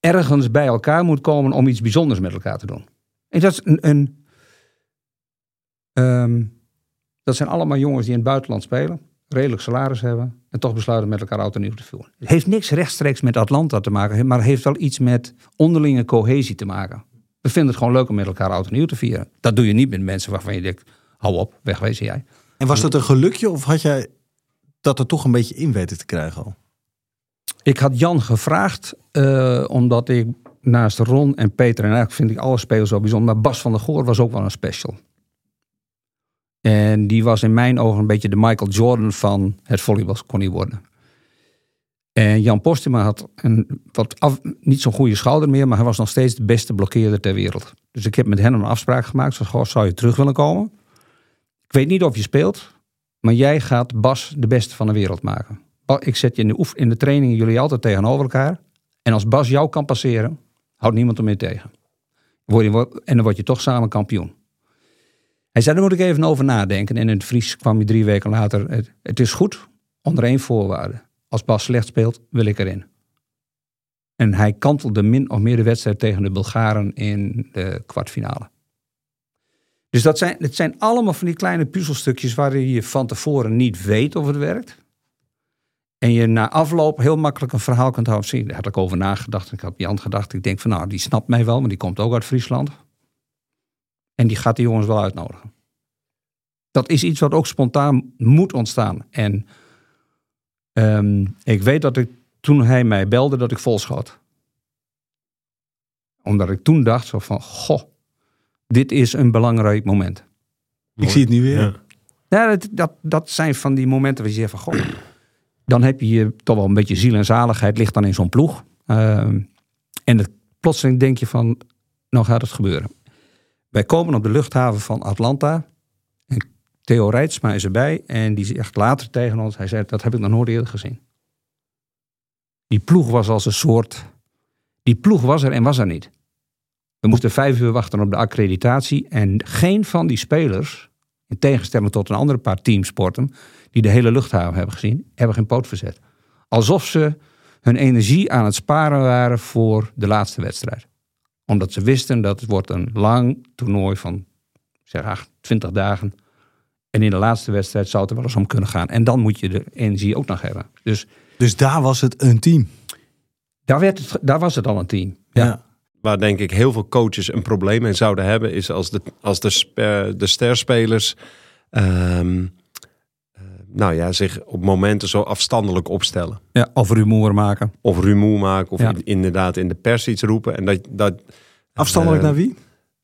ergens bij elkaar moet komen om iets bijzonders met elkaar te doen. En dat is een. een ehm, dat zijn allemaal jongens die in het buitenland spelen, redelijk salaris hebben en toch besluiten met elkaar oud en nieuw te voeren. Het heeft niks rechtstreeks met Atlanta te maken, maar heeft wel iets met onderlinge cohesie te maken. We vinden het gewoon leuk om met elkaar oud en nieuw te vieren. Dat doe je niet met mensen waarvan je denkt, hou op, wegwezen jij. En was dat een gelukje of had jij dat er toch een beetje in weten te krijgen al? Ik had Jan gevraagd, eh, omdat ik naast Ron en Peter, en eigenlijk vind ik alle spelers zo bijzonder, maar Bas van der Goor was ook wel een special. En die was in mijn ogen een beetje de Michael Jordan van het volleybal kon hij worden. En Jan Postuma had een wat niet zo'n goede schouder meer, maar hij was nog steeds de beste blokkeerder ter wereld. Dus ik heb met hen een afspraak gemaakt. Zoals, goh, zou je terug willen komen? Ik weet niet of je speelt, maar jij gaat Bas de beste van de wereld maken. Ik zet je in de, oef- in de trainingen jullie altijd tegenover elkaar. En als Bas jou kan passeren, houdt niemand er meer tegen. En dan word je toch samen kampioen. Hij zei, daar moet ik even over nadenken. En in het Fries kwam hij drie weken later. Het, het is goed, onder één voorwaarde. Als Bas slecht speelt, wil ik erin. En hij kantelde min of meer de wedstrijd tegen de Bulgaren in de kwartfinale. Dus dat zijn, het zijn allemaal van die kleine puzzelstukjes waarin je van tevoren niet weet of het werkt. En je na afloop heel makkelijk een verhaal kunt houden. Daar had ik over nagedacht. Ik had Jan gedacht. Ik denk van nou, die snapt mij wel, maar die komt ook uit Friesland. En die gaat die jongens wel uitnodigen. Dat is iets wat ook spontaan moet ontstaan. En ehm, ik weet dat ik toen hij mij belde, dat ik vol schoot. Omdat ik toen dacht zo van, goh, dit is een belangrijk moment. Ik zie het nu weer. Ja. Ja, dat, dat, dat zijn van die momenten waar je zegt van... Goh, dan heb je toch wel een beetje ziel en zaligheid ligt dan in zo'n ploeg. Ehm, en het, plotseling denk je van, nou gaat het gebeuren. Wij komen op de luchthaven van Atlanta. En Theo Rijtsma is erbij. En die zegt later tegen ons, hij zei, dat heb ik nog nooit eerder gezien. Die ploeg was als een soort... Die ploeg was er en was er niet. We moesten vijf uur wachten op de accreditatie. En geen van die spelers, in tegenstelling tot een andere paar teamsporten, die de hele luchthaven hebben gezien, hebben geen poot verzet. Alsof ze hun energie aan het sparen waren voor de laatste wedstrijd. Omdat ze wisten dat het wordt een lang toernooi van zeg 28 dagen. En in de laatste wedstrijd zou het er wel eens om kunnen gaan. En dan moet je de energie ook nog hebben. Dus Dus daar was het een team. daar, werd het, daar was het al een team. Ja. Waar denk ik heel veel coaches een probleem mee zouden hebben, is als de, als de, de sterspelers ehm, eh, nou ja, zich op momenten zo afstandelijk opstellen. Ja, of rumoer maken. Of rumoer maken, of Ja. inderdaad in de pers iets roepen. En dat, dat, Afstandelijk Eh, naar wie?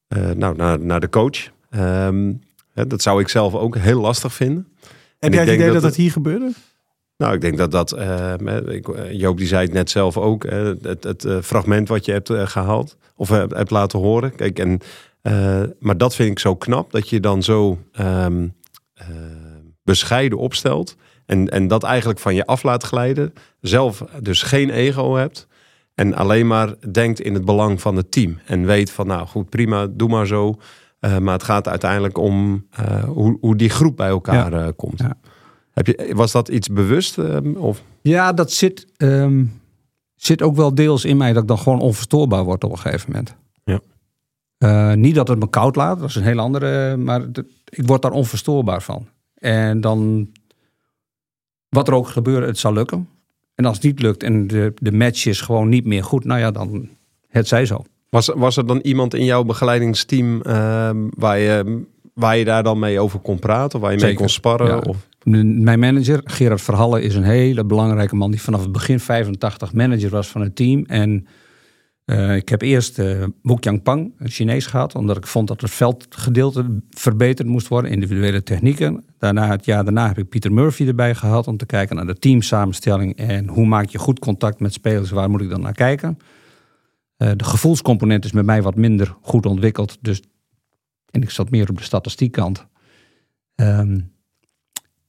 eh, nou, naar, naar de coach. Ehm, hè, dat zou ik zelf ook heel lastig vinden. Heb ik jij het denk idee dat dat hier gebeurde? Nou, ik denk dat dat. eh, ik- Joop die zei het net zelf ook. het het fragment wat je hebt eh, gehaald. Of hebt laten horen. Kijk, en, maar dat vind ik zo knap. Dat je dan zo ehm, eh, bescheiden opstelt. En, en dat eigenlijk van je af laat glijden. Zelf dus geen ego hebt. En alleen maar denkt in het belang van het team. En weet van nou goed, prima, doe maar zo. Eh, maar het gaat uiteindelijk om eh, hoe, hoe die groep bij elkaar eh, komt. Ja. Heb je, was dat iets bewust? ehm, of? Ja, dat zit, ehm, zit ook wel deels in mij dat ik dan gewoon onverstoorbaar word op een gegeven moment. Ja. Niet dat het me koud laat, dat is een hele andere, maar ik word daar onverstoorbaar van. En dan, wat er ook gebeurt, het zal lukken. En als het niet lukt en de, de match is gewoon niet meer goed, nou ja, dan het zij zo. Was, was er dan iemand in jouw begeleidingsteam ehm, waar, je, waar je daar dan mee over kon praten? Of waar je mee kon sparren? ja. Of? Mijn manager, Gerard Verhalle, is een hele belangrijke man die vanaf het begin 85 manager was van het team. En eh, ik heb eerst Yang Pang, Chinees, gehad, omdat ik vond dat het veldgedeelte verbeterd moest worden, individuele technieken. Daarna, het jaar daarna heb ik Pieter Murphy erbij gehad om te kijken naar de teamsamenstelling en hoe maak je goed contact met spelers, waar moet ik dan naar kijken. Eh, de gevoelscomponent is met mij wat minder goed ontwikkeld, dus, en ik zat meer op de statistiek-kant. Ehm,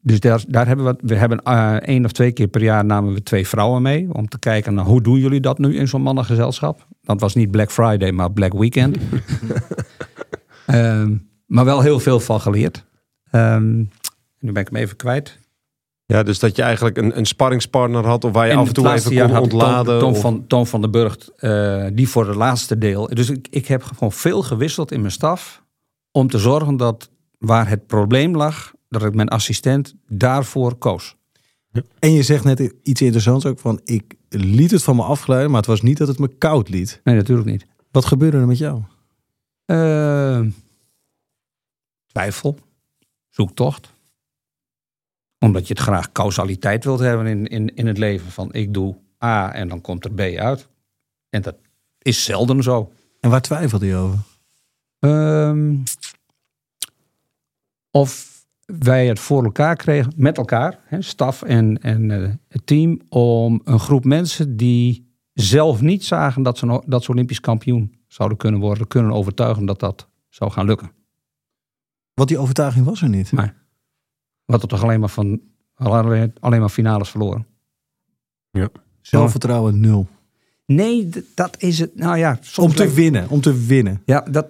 dus daar, daar hebben we, we hebben eh, één of twee keer per jaar namen we twee vrouwen mee. Om te kijken naar hoe doen jullie dat nu in zo'n mannengezelschap. Dat was niet Black Friday, maar Black Weekend. Ehm, maar wel heel veel van geleerd. Ehm, nu ben ik hem even kwijt. Ja, dus dat je eigenlijk een, een sparringspartner had of waar je En af en toe even kon jaar had ik ontladen. Toon, of- van, Toon van den Burgt, eh, die voor het laatste deel. Dus ik, ik heb gewoon veel gewisseld in mijn staf. Om te zorgen dat waar het probleem lag, dat ik mijn assistent daarvoor koos. En je zegt net iets interessants ook van ik liet het van me afglijden, maar het was niet dat het me koud liet. Nee, natuurlijk niet. Wat gebeurde er met jou? Eh, twijfel, zoektocht. Omdat je het graag causaliteit wilt hebben in, in, in het leven. Van ik doe A en dan komt er B uit. En dat is zelden zo. En waar twijfelde je over? Ehm, of wij het voor elkaar kregen, met elkaar, hè, staf en, en eh, het team, om een groep mensen die zelf niet zagen dat ze, dat ze Olympisch kampioen zouden kunnen worden, kunnen overtuigen dat dat zou gaan lukken. Want die overtuiging was er niet. Maar wat er toch alleen maar van alleen, alleen maar finales verloren. Zelfvertrouwen nul. Nee, dat is het. Nou ja, soms Om te winnen, om te winnen. Ja, dat.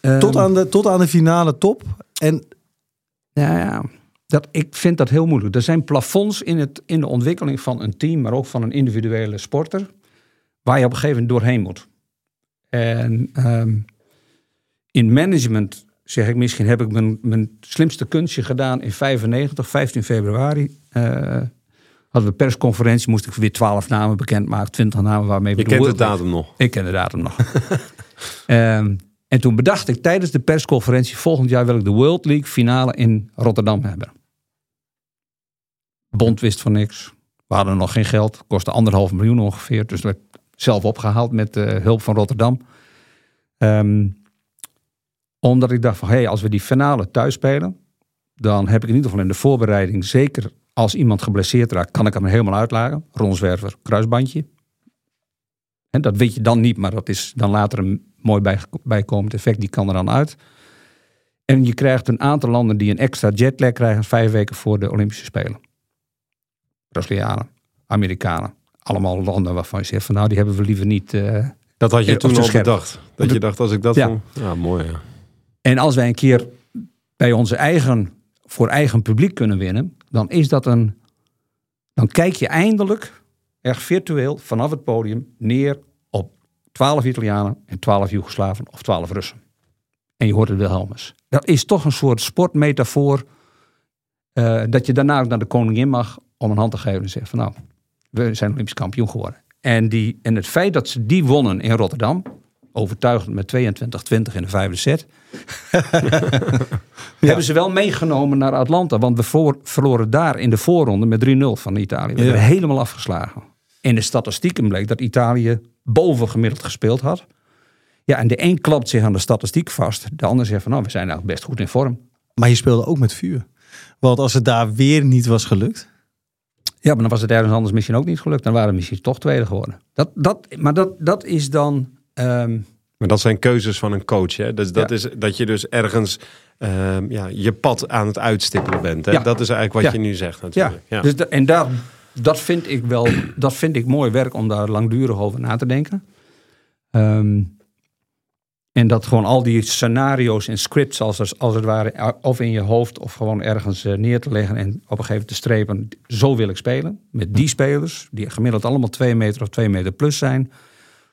ehm, Tot aan de, tot aan de finale top. En Ja, ja. Dat, ik vind dat heel moeilijk. Er zijn plafonds in, het, in de ontwikkeling van een team, maar ook van een individuele sporter, waar je op een gegeven moment doorheen moet. En ehm, in management zeg ik, misschien heb ik mijn, mijn slimste kunstje gedaan in 95, 15 februari. eh, hadden we persconferentie, moest ik weer 12 namen bekendmaken, 20 namen waarmee we Je de kent de datum nog. ik ken de datum nog. Ehm, en toen bedacht ik tijdens de persconferentie... volgend jaar wil ik de World League finale in Rotterdam hebben. Bond wist van niks. We hadden nog geen geld. Kostte anderhalf miljoen ongeveer. Dus dat werd zelf opgehaald met eh, hulp van Rotterdam. Ehm, omdat ik dacht van... hé, hey, als we die finale thuis spelen... dan heb ik in ieder geval in de voorbereiding, zeker als iemand geblesseerd raakt, kan ik hem helemaal uitlagen. Ronswerver, kruisbandje. En dat weet je dan niet, maar dat is dan later een mooi bij, bijkomend effect. Die kan er dan uit. En je krijgt een aantal landen die een extra jetlag krijgen vijf weken voor de Olympische Spelen. Brazilianen, Amerikanen. Allemaal landen waarvan je zegt van nou, die hebben we liever niet. eh, Dat had je Ja, toen al bedacht. Dat je dacht, als ik dat Ja. vond... Ja, mooi ja. En als wij een keer bij onze eigen, voor eigen publiek kunnen winnen, dan is dat een. Dan kijk je eindelijk, echt virtueel, vanaf het podium neer 12 Italianen en 12 Joegoslaven of 12 Russen. En je hoort het Wilhelmus. Dat is toch een soort sportmetafoor. eh, dat je daarna ook naar de koningin mag om een hand te geven en zeggen van nou, we zijn Olympisch kampioen geworden. En, die, en het feit dat ze die wonnen in Rotterdam, overtuigend met 22-20 in de vijfde set, hebben ze wel meegenomen naar Atlanta. Want we voor- verloren daar in de voorronde met 3-0 van Italië. We Ja. werden helemaal afgeslagen. In de statistieken bleek dat Italië bovengemiddeld gespeeld had. Ja, en de een klapt zich aan de statistiek vast. De ander zegt van nou, we zijn eigenlijk best goed in vorm. Maar je speelde ook met vuur. Want als het daar weer niet was gelukt. Ja, maar dan was het ergens anders misschien ook niet gelukt. Dan waren we misschien toch tweede geworden. Dat, dat, maar dat, dat is dan... ehm, Maar dat zijn keuzes van een coach. Hè? Dus dat Ja. is dat je dus ergens ehm, ja, je pad aan het uitstippelen bent. Hè? Ja. Dat is eigenlijk wat Ja. je nu zegt Ja, natuurlijk. Ja. Dus da- en daar, dat vind ik wel, dat vind ik mooi werk om daar langdurig over na te denken. Ehm, en dat gewoon al die scenario's en scripts als, als het ware, eh, of in je hoofd of gewoon ergens eh, neer te leggen en op een gegeven moment te strepen. Zo wil ik spelen. Met die spelers, die gemiddeld allemaal twee meter of twee meter plus zijn.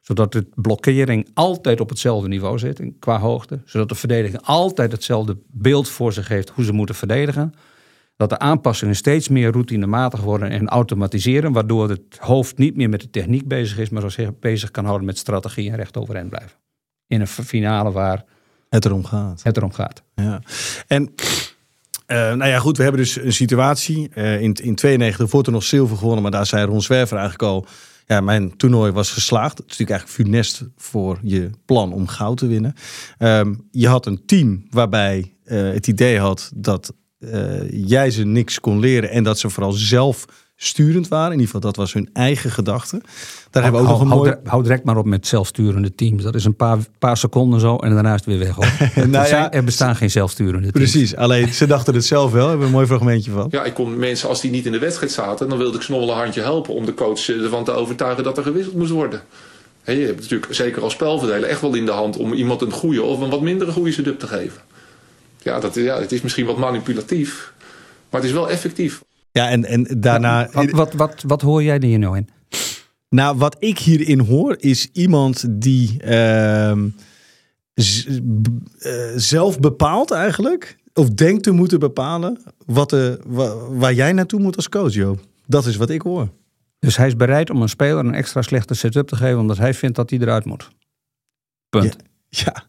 Zodat de blokkering altijd op hetzelfde niveau zit qua hoogte. Zodat de verdediging altijd hetzelfde beeld voor zich heeft hoe ze moeten verdedigen dat de aanpassingen steeds meer routinematig worden en automatiseren, waardoor het hoofd niet meer met de techniek bezig is, maar zich bezig kan houden met strategie en recht overeind blijven. In een finale waar Het erom gaat. het erom gaat. Ja. En eh, nou ja, goed, we hebben dus een situatie. eh, in, in 92 wordt er nog zilver gewonnen, maar daar zei Ron Zwerver eigenlijk al. Ja, mijn toernooi was geslaagd. Het is natuurlijk eigenlijk funest voor je plan om goud te winnen. Ehm, je had een team waarbij eh, het idee had dat jij ze niks kon leren en dat ze vooral zelf sturend waren. In ieder geval, dat was hun eigen gedachte. Daar hebben we ook hou, nog een hou, mooi... hou direct maar op met zelfsturende teams. Dat is een paar, paar seconden zo en daarna is het weer weg. Hoor. Nou er, ja, er bestaan geen zelfsturende teams. Precies, alleen ze dachten het zelf wel. Daar hebben we een mooi fragmentje van. Ja, ik kon mensen, als die niet in de wedstrijd zaten, dan wilde ik een handje helpen om de coach eh, ervan te overtuigen dat er gewisseld moest worden. Hè, je hebt natuurlijk zeker als spelverdeler echt wel in de hand om iemand een goede of een wat mindere goede setup te geven. Ja, dat, ja, het is misschien wat manipulatief, maar het is wel effectief. Ja, en, en daarna... Wat, wat, wat, wat hoor jij er hier nou in? Nou, wat ik hierin hoor is iemand die ehm, z- b- eh, zelf bepaalt eigenlijk, of denkt te moeten bepalen, wat de, wa- waar jij naartoe moet als coach, Joop. Dat is wat ik hoor. Dus hij is bereid om een speler een extra slechte setup te geven, omdat hij vindt dat hij eruit moet. Punt. Ja.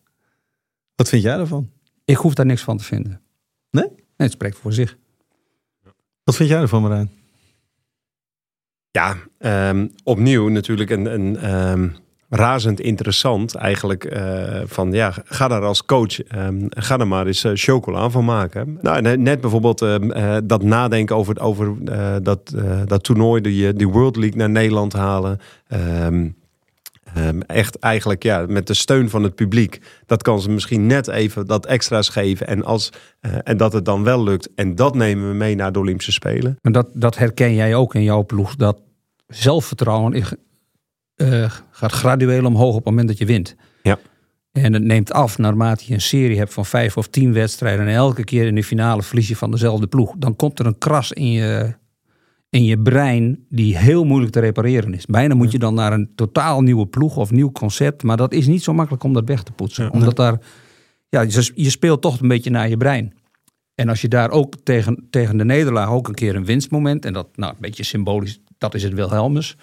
Wat vind jij daarvan? Ik hoef daar niks van te vinden. Nee? Nee, het spreekt voor zich. Wat vind jij ervan, Marijn? Ja, ehm, opnieuw natuurlijk een, een ehm, razend interessant eigenlijk. eh, van ja, ga daar als coach, ehm, ga er maar eens eh, chocola van maken. Nou, net bijvoorbeeld eh, dat nadenken over, over eh, dat, eh, dat toernooi, die, die World League naar Nederland halen. Ehm, echt eigenlijk ja, met de steun van het publiek. Dat kan ze misschien net even dat extra's geven. En, als, eh, en dat het dan wel lukt. En dat nemen we mee naar de Olympische Spelen. Maar dat, dat herken jij ook in jouw ploeg. Dat zelfvertrouwen is, eh, gaat gradueel omhoog op het moment dat je wint. Ja. En het neemt af naarmate je een serie hebt van vijf of tien wedstrijden. En elke keer in de finale verlies je van dezelfde ploeg. Dan komt er een kras in je, in je brein die heel moeilijk te repareren is. Bijna moet je dan naar een totaal nieuwe ploeg of nieuw concept. Maar dat is niet zo makkelijk om dat weg te poetsen. Omdat daar, ja, je, je speelt toch een beetje naar je brein. En als je daar ook tegen, tegen de nederlaag ook een keer een winstmoment, en dat nou, een beetje symbolisch, dat is het Wilhelmus,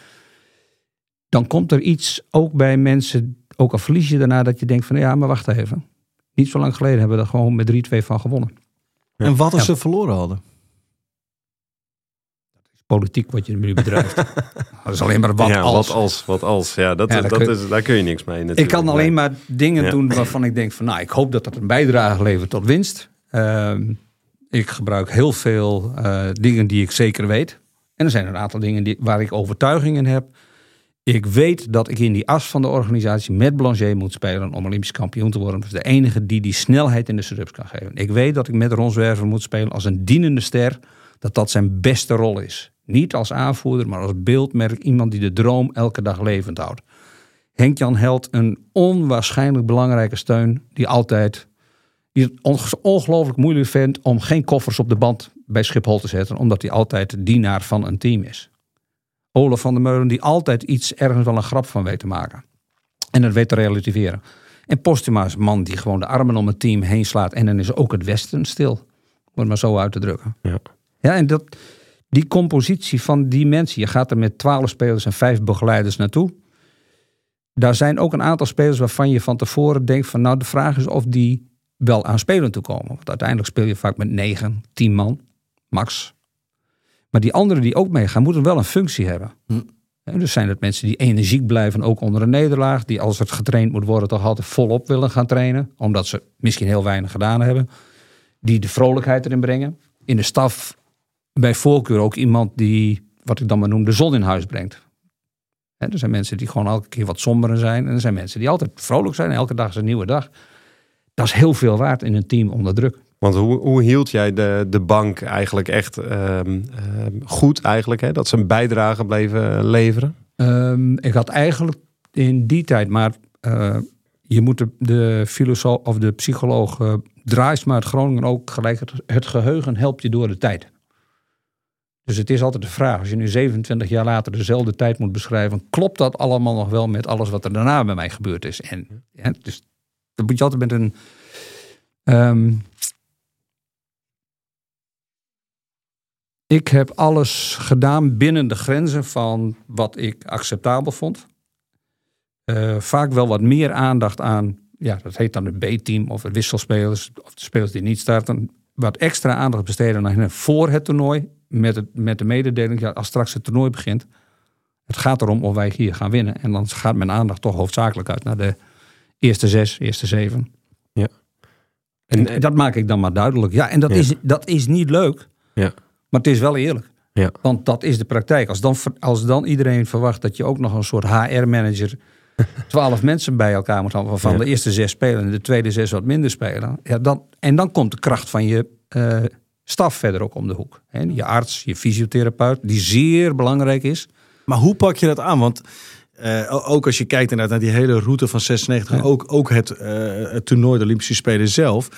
dan komt er iets ook bij mensen, ook al verlies je daarna, dat je denkt van ja, maar wacht even. Niet zo lang geleden hebben we er gewoon met 3-2 van gewonnen. En wat als Ja. ze verloren hadden? Politiek wat je nu bedrijft. dat is alleen maar wat ja, als. wat als, wat als. Ja, dat, Ja, is, daar dat kun- is, daar kun je niks mee natuurlijk. Ik kan alleen maar dingen Ja. doen waarvan ik denk van nou, ik hoop dat dat een bijdrage levert tot winst. Ehm, Ik gebruik heel veel eh, dingen die ik zeker weet. En er zijn een aantal dingen die, waar ik overtuiging in heb. Ik weet dat ik in die as van de organisatie met Blanchet moet spelen om Olympisch kampioen te worden. Dat is de enige die die snelheid in de setups kan geven. Ik weet dat ik met Ron Zwerver moet spelen als een dienende ster. Dat dat zijn beste rol is. Niet als aanvoerder, maar als beeldmerk. Iemand die de droom elke dag levend houdt. Henk-Jan Held een onwaarschijnlijk belangrijke steun. Die altijd die het on- ongelooflijk moeilijk vindt om geen koffers op de band bij Schiphol te zetten. Omdat hij altijd de dienaar van een team is. Olaf van der Meulen die altijd iets ergens wel een grap van weet te maken. En dat weet te relativeren. En Postuma is man die gewoon de armen om het team heen slaat. En dan is ook het Westen stil. Om het maar zo uit te drukken. Ja. Ja, en dat, die compositie van die mensen. Je gaat er met twaalf spelers en vijf begeleiders naartoe. Daar zijn ook een aantal spelers waarvan je van tevoren denkt van... nou, de vraag is of die wel aan spelen toe komen. Want uiteindelijk speel je vaak met negen, tien man, max. Maar die anderen die ook meegaan, moeten wel een functie hebben. En dus zijn het mensen die energiek blijven, ook onder een nederlaag. Die als het getraind moet worden, toch altijd volop willen gaan trainen. Omdat ze misschien heel weinig gedaan hebben. Die de vrolijkheid erin brengen. In de staf bij voorkeur ook iemand die, wat ik dan maar noem, de zon in huis brengt. Er zijn mensen die gewoon elke keer wat somberer zijn. En er zijn mensen die altijd vrolijk zijn. Elke dag is een nieuwe dag. Dat is heel veel waard in een team onder druk. Want hoe, hoe hield jij de, de bank eigenlijk echt ehm, ehm, goed eigenlijk? Hè? Dat ze een bijdrage bleven leveren? Ehm, ik had eigenlijk in die tijd, maar eh, je moet de, de filosoof of de psycholoog uh, Draaisma uit Groningen ook gelijk. Het, het geheugen helpt je door de tijd. Dus het is altijd de vraag, als je nu 27 jaar later dezelfde tijd moet beschrijven, klopt dat allemaal nog wel met alles wat er daarna bij mij gebeurd is? En ja, dus dat moet je altijd met een. Um, ik heb alles gedaan binnen de grenzen van wat ik acceptabel vond. Uh, vaak wel wat meer aandacht aan, ja, dat heet dan het B-team of de wisselspelers of de spelers die niet starten. Wat extra aandacht besteden aan hen voor het toernooi. Met, het, met de mededeling, ja, als straks het toernooi begint. Het gaat erom of wij hier gaan winnen. En dan gaat mijn aandacht toch hoofdzakelijk uit naar de eerste zes, eerste zeven. Ja. En, en dat maak ik dan maar duidelijk. Ja, en dat, Ja. is, dat is niet leuk. Ja. Maar het is wel eerlijk. Ja. Want dat is de praktijk. Als dan, als dan iedereen verwacht dat je ook nog een soort HR-manager... twaalf mensen bij elkaar moet hebben... waarvan Ja. de eerste zes spelen en de tweede zes wat minder spelen. Ja, dan, en dan komt de kracht van je eh, staf verder ook om de hoek. Hè? Je arts, je fysiotherapeut, die zeer belangrijk is. Maar hoe pak je dat aan? Want eh, ook als je kijkt inderdaad naar die hele route van 96, ook, ook het, eh, het toernooi, de Olympische Spelen zelf.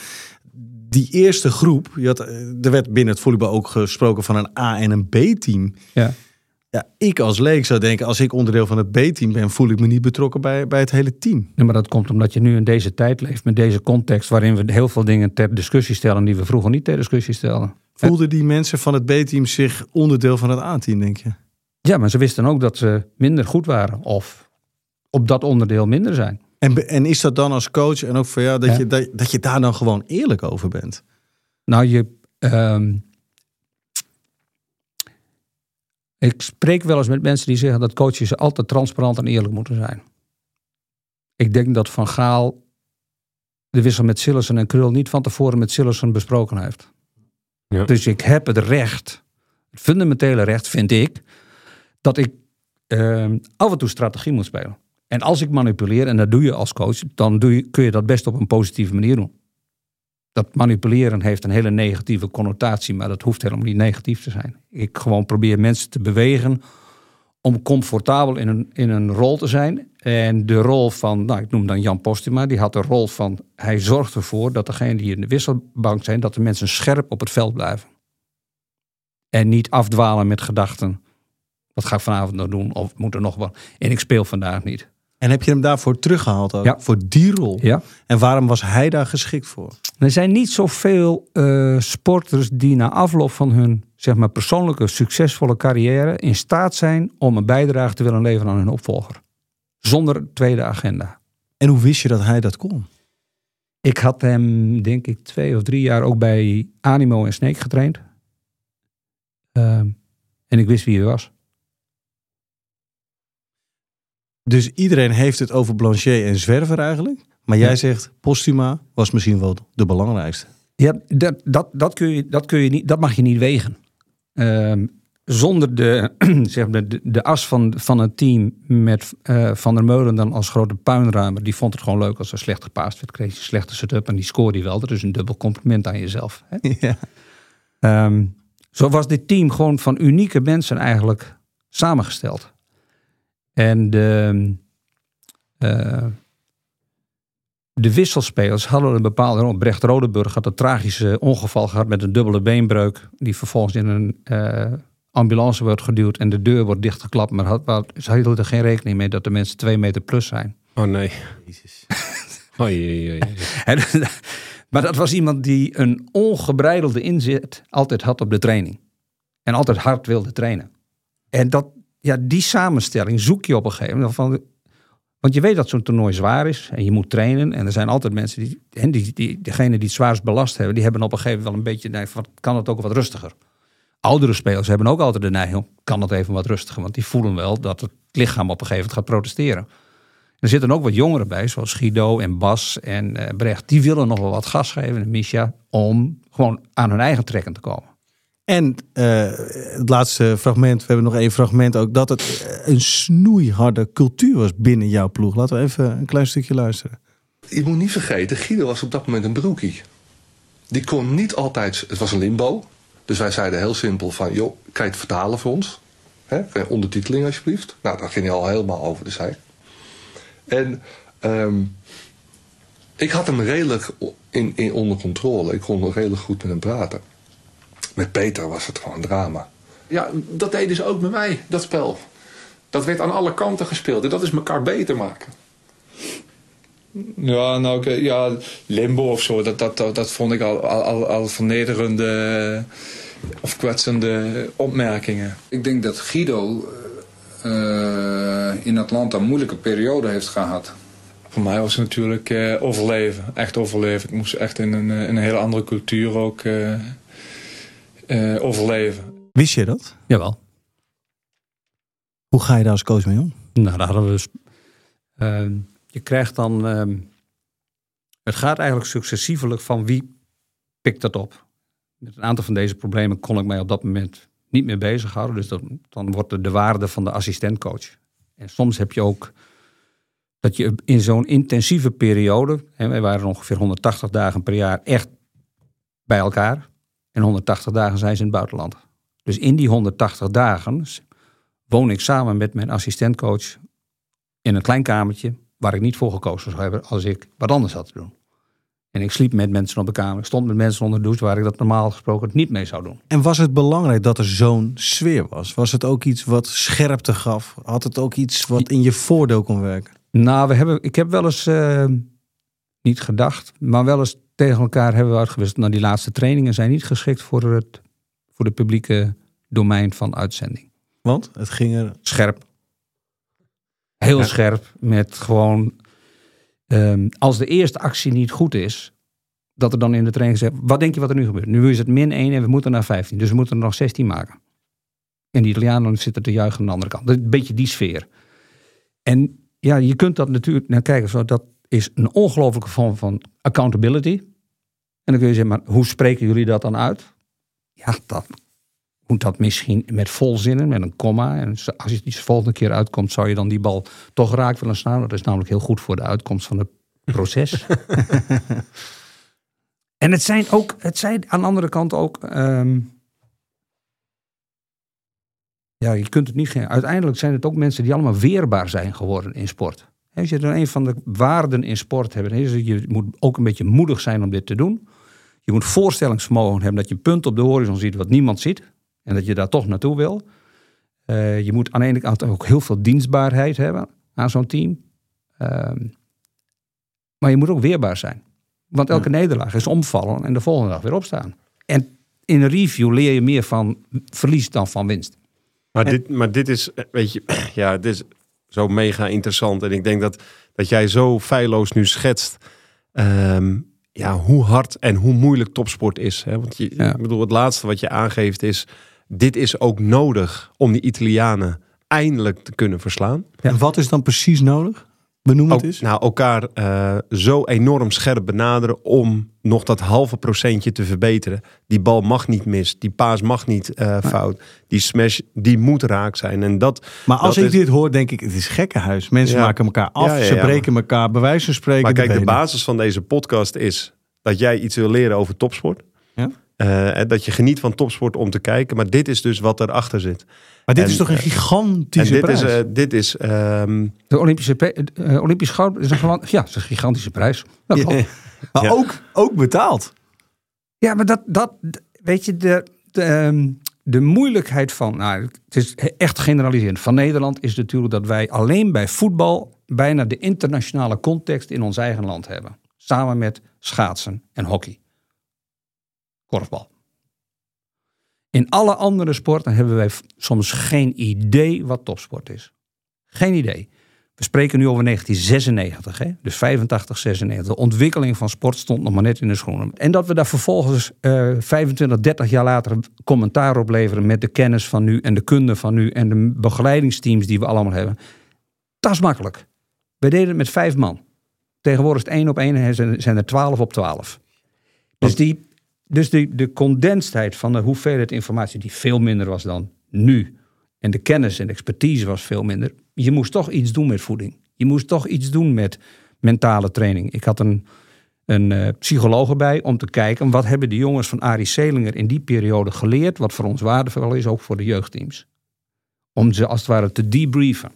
Die eerste groep, je had, eh, er werd binnen het volleybal ook gesproken van een A- en een B-team. Ja. Ja, ik als leek zou denken, als ik onderdeel van het B-team ben, voel ik me niet betrokken bij, bij het hele team. Nee, maar dat komt omdat je nu in deze tijd leeft, met deze context... waarin we heel veel dingen ter discussie stellen... die we vroeger niet ter discussie stelden. Voelden die mensen van het B-team zich onderdeel van het A-team, denk je? Ja, maar ze wisten ook dat ze minder goed waren. Of op dat onderdeel minder zijn. En, en is dat dan als coach en ook voor jou dat, Ja. je, dat, dat je daar dan gewoon eerlijk over bent? Nou, je. ehm, ik spreek wel eens met mensen die zeggen dat coaches altijd transparant en eerlijk moeten zijn. Ik denk dat Van Gaal de wissel met Sillissen en Krul niet van tevoren met Sillissen besproken heeft. Ja. Dus ik heb het recht, het fundamentele recht vind ik, dat ik ehm, af en toe strategie moet spelen. En als ik manipuleer, en dat doe je als coach, dan doe je, kun je dat best op een positieve manier doen. Dat manipuleren heeft een hele negatieve connotatie, maar dat hoeft helemaal niet negatief te zijn. Ik gewoon probeer mensen te bewegen om comfortabel in een, in een rol te zijn. En de rol van, nou ik noem dan Jan Postuma, die had de rol van, hij zorgt ervoor dat degenen die in de wisselbank zijn, dat de mensen scherp op het veld blijven. En niet afdwalen met gedachten, wat ga ik vanavond nog doen of moet er nog wat. En ik speel vandaag niet. En heb je hem daarvoor teruggehaald ook? Ja. Voor die rol? Ja. En waarom was hij daar geschikt voor? Er zijn niet zoveel eh sporters die na afloop van hun zeg maar, persoonlijke succesvolle carrière in staat zijn om een bijdrage te willen leveren aan hun opvolger. Zonder tweede agenda. En hoe wist je dat hij dat kon? Ik had hem, denk ik, twee of drie jaar ook bij Animo en Sneek getraind. Ehm, en ik wist wie hij was. Dus iedereen heeft het over Blanchet en Zwerver eigenlijk. Maar jij zegt, Postuma was misschien wel de belangrijkste. Ja, dat, dat, dat, kun je, dat, kun je niet, dat mag je niet wegen. Ehm, zonder de, zeg maar, de, de as van, van het team met eh, Van der Meulen dan als grote puinruimer. Die vond het gewoon leuk als er slecht gepaast werd. Kreeg je een slechte setup en die scoorde je wel. Dat is een dubbel compliment aan jezelf. Hè? Ja. Ehm, zo was dit team gewoon van unieke mensen eigenlijk samengesteld. En de, eh, de wisselspelers hadden een bepaalde rol. Brecht Rodeburg had een tragische ongeval gehad met een dubbele beenbreuk. Die vervolgens in een eh, ambulance wordt geduwd en de deur wordt dichtgeklapt. Maar had, had, ze hielden er geen rekening mee dat de mensen twee meter plus zijn. Oh nee. En- maar dat was iemand die een ongebreidelde inzet altijd had op de training. En altijd hard wilde trainen. En dat, ja, die samenstelling zoek je op een gegeven moment. Van, want je weet dat zo'n toernooi zwaar is en je moet trainen. En er zijn altijd mensen die, en die, die degene die het zwaarst belast hebben, die hebben op een gegeven moment wel een beetje, nee, van, kan het ook wat rustiger. Oudere spelers hebben ook altijd de neiging, kan het even wat rustiger. Want die voelen wel dat het lichaam op een gegeven moment gaat protesteren. Er zitten ook wat jongeren bij, zoals Guido en Bas en eh, Brecht. Die willen nog wel wat gas geven, en Misha, om gewoon aan hun eigen trekken te komen. En eh, het laatste fragment, we hebben nog één fragment ook, dat het eh, een snoeiharde cultuur was binnen jouw ploeg. Laten we even een klein stukje luisteren. Je moet niet vergeten, Guido was op dat moment een broekie. Die kon niet altijd, het was een limbo. Dus wij zeiden heel simpel van, joh, kan het vertalen voor ons? Je Ondertiteling alsjeblieft. Nou, daar ging hij al helemaal over de zij. En ehm, ik had hem redelijk in, in, onder controle. Ik kon redelijk goed met hem praten. Met Peter was het gewoon drama. Ja, dat deden ze ook met mij, dat spel. Dat werd aan alle kanten gespeeld. En dat is elkaar beter maken. Ja, nou, oké, ja, limbo of zo, dat, dat, dat, dat vond ik al, al, al, vernederende of kwetsende opmerkingen. Ik denk dat Guido eh, in Atlanta een moeilijke periode heeft gehad. Voor mij was het natuurlijk eh, overleven, echt overleven. Ik moest echt in een, eh, in een hele andere cultuur ook eh, eh, overleven. Wist je dat? Jawel. Hoe ga je daar als coach mee om? Nou, daar hadden we dus. ehm, je krijgt dan. ehm, het gaat eigenlijk successievelijk van wie pikt dat op. Met een aantal van deze problemen kon ik mij op dat moment niet meer bezighouden. Dus dan, dan wordt het de waarde van de assistentcoach. En soms heb je ook dat je in zo'n intensieve periode. Hè, wij waren ongeveer 180 dagen per jaar echt bij elkaar. En 180 dagen zijn ze in het buitenland. Dus in die 180 dagen woon ik samen met mijn assistentcoach in een klein kamertje waar ik niet voor gekozen zou hebben als ik wat anders had te doen. En ik sliep met mensen op de kamer. Ik stond met mensen onder de douche waar ik dat normaal gesproken niet mee zou doen. En was het belangrijk dat er zo'n sfeer was? Was het ook iets wat scherpte gaf? Had het ook iets wat in je voordeel kon werken? Nou, we hebben, ik heb wel eens eh, niet gedacht, maar wel eens tegen elkaar hebben we uitgewisseld. Nou, die laatste trainingen zijn niet geschikt voor het voor de publieke domein van uitzending. Want het ging er... Scherp. Heel scherp. Met gewoon. ehm, als de eerste actie niet goed is. Dat er dan in de training gezegd. Wat denk je wat er nu gebeurt? Nu is het min 1 en we moeten naar 15. Dus we moeten er nog 16 maken. En die Italianen zitten te juichen aan de andere kant. Een beetje die sfeer. En ja, je kunt dat natuurlijk. Nou, kijk, zo, dat is een ongelofelijke vorm van accountability. En dan kun je zeggen, maar hoe spreken jullie dat dan uit? Ja, dat moet dat misschien met volzinnen, met een komma. En als je de volgende keer uitkomt, zou je dan die bal toch raak willen slaan. Dat is namelijk heel goed voor de uitkomst van het proces. en het zijn ook, het zijn aan de andere kant ook. ehm, ja, je kunt het niet. Uiteindelijk zijn het ook mensen die allemaal weerbaar zijn geworden in sport. Als je dan een van de waarden in sport hebt, is dat je moet ook een beetje moedig zijn om dit te doen. Je moet voorstellingsvermogen hebben dat je een punt op de horizon ziet wat niemand ziet. En dat je daar toch naartoe wil. Eh, je moet aan de ene kant ook heel veel dienstbaarheid hebben aan zo'n team. Ehm, maar je moet ook weerbaar zijn. Want elke nederlaag is omvallen en de volgende dag weer opstaan. En in een review leer je meer van verlies dan van winst. Maar, dit, maar dit is, eh, weet je, ja, dit is zo mega interessant. En ik denk dat, dat jij zo feilloos nu schetst. ehm, ja, hoe hard en hoe moeilijk topsport is. Hè? Want je, Ja. ik bedoel, het laatste wat je aangeeft is. Dit is ook nodig om die Italianen eindelijk te kunnen verslaan. En wat is dan precies nodig? Benoem het ook, eens. nou, elkaar eh, zo enorm scherp benaderen om nog dat halve procentje te verbeteren. Die bal mag niet mis, die paas mag niet eh, fout, die smash die moet raak zijn. En dat, Maar als dat ik is- dit hoor, denk ik, het is gekkenhuis. Mensen Ja. maken elkaar af, Ja, ja, ze breken elkaar bij wijze van spreken Maar kijk, de benen. basis van deze podcast is dat jij iets wil leren over topsport. Ja. Eh, dat je geniet van topsport om te kijken. Maar dit is dus wat erachter zit. Maar dit En, is toch een eh, gigantische en dit prijs? is, eh, dit is ehm, De Olympische, Olympisch goud is een, ja, het is een gigantische prijs. Dat maar ja. ook, ook betaald. Ja, maar dat, dat weet je, de, de, ehm, de moeilijkheid van, nou, het is echt generaliserend, van Nederland is natuurlijk dat wij alleen bij voetbal bijna de internationale context in ons eigen land hebben. Samen met schaatsen en hockey. Korfbal. In alle andere sporten hebben wij soms geen idee wat topsport is. Geen idee. We spreken nu over 1996, hè? dus 85, 96. De ontwikkeling van sport stond nog maar net in de schoenen. En dat we daar vervolgens eh 25, 30 jaar later commentaar op leveren met de kennis van nu en de kunde van nu en de begeleidingsteams die we allemaal hebben. Dat is makkelijk. We deden het met vijf man. Tegenwoordig is het één op één en zijn- zijn er twaalf op twaalf. Dus, die, dus die, de condensheid van de hoeveelheid informatie, die veel minder was dan nu. En de kennis en de expertise was veel minder. Je moest toch iets doen met voeding. Je moest toch iets doen met mentale training. Ik had een, een eh, psycholoog erbij om te kijken... wat hebben de jongens van Arie Selinger in die periode geleerd... wat voor ons waardevol is, ook voor de jeugdteams. Om ze als het ware te debriefen.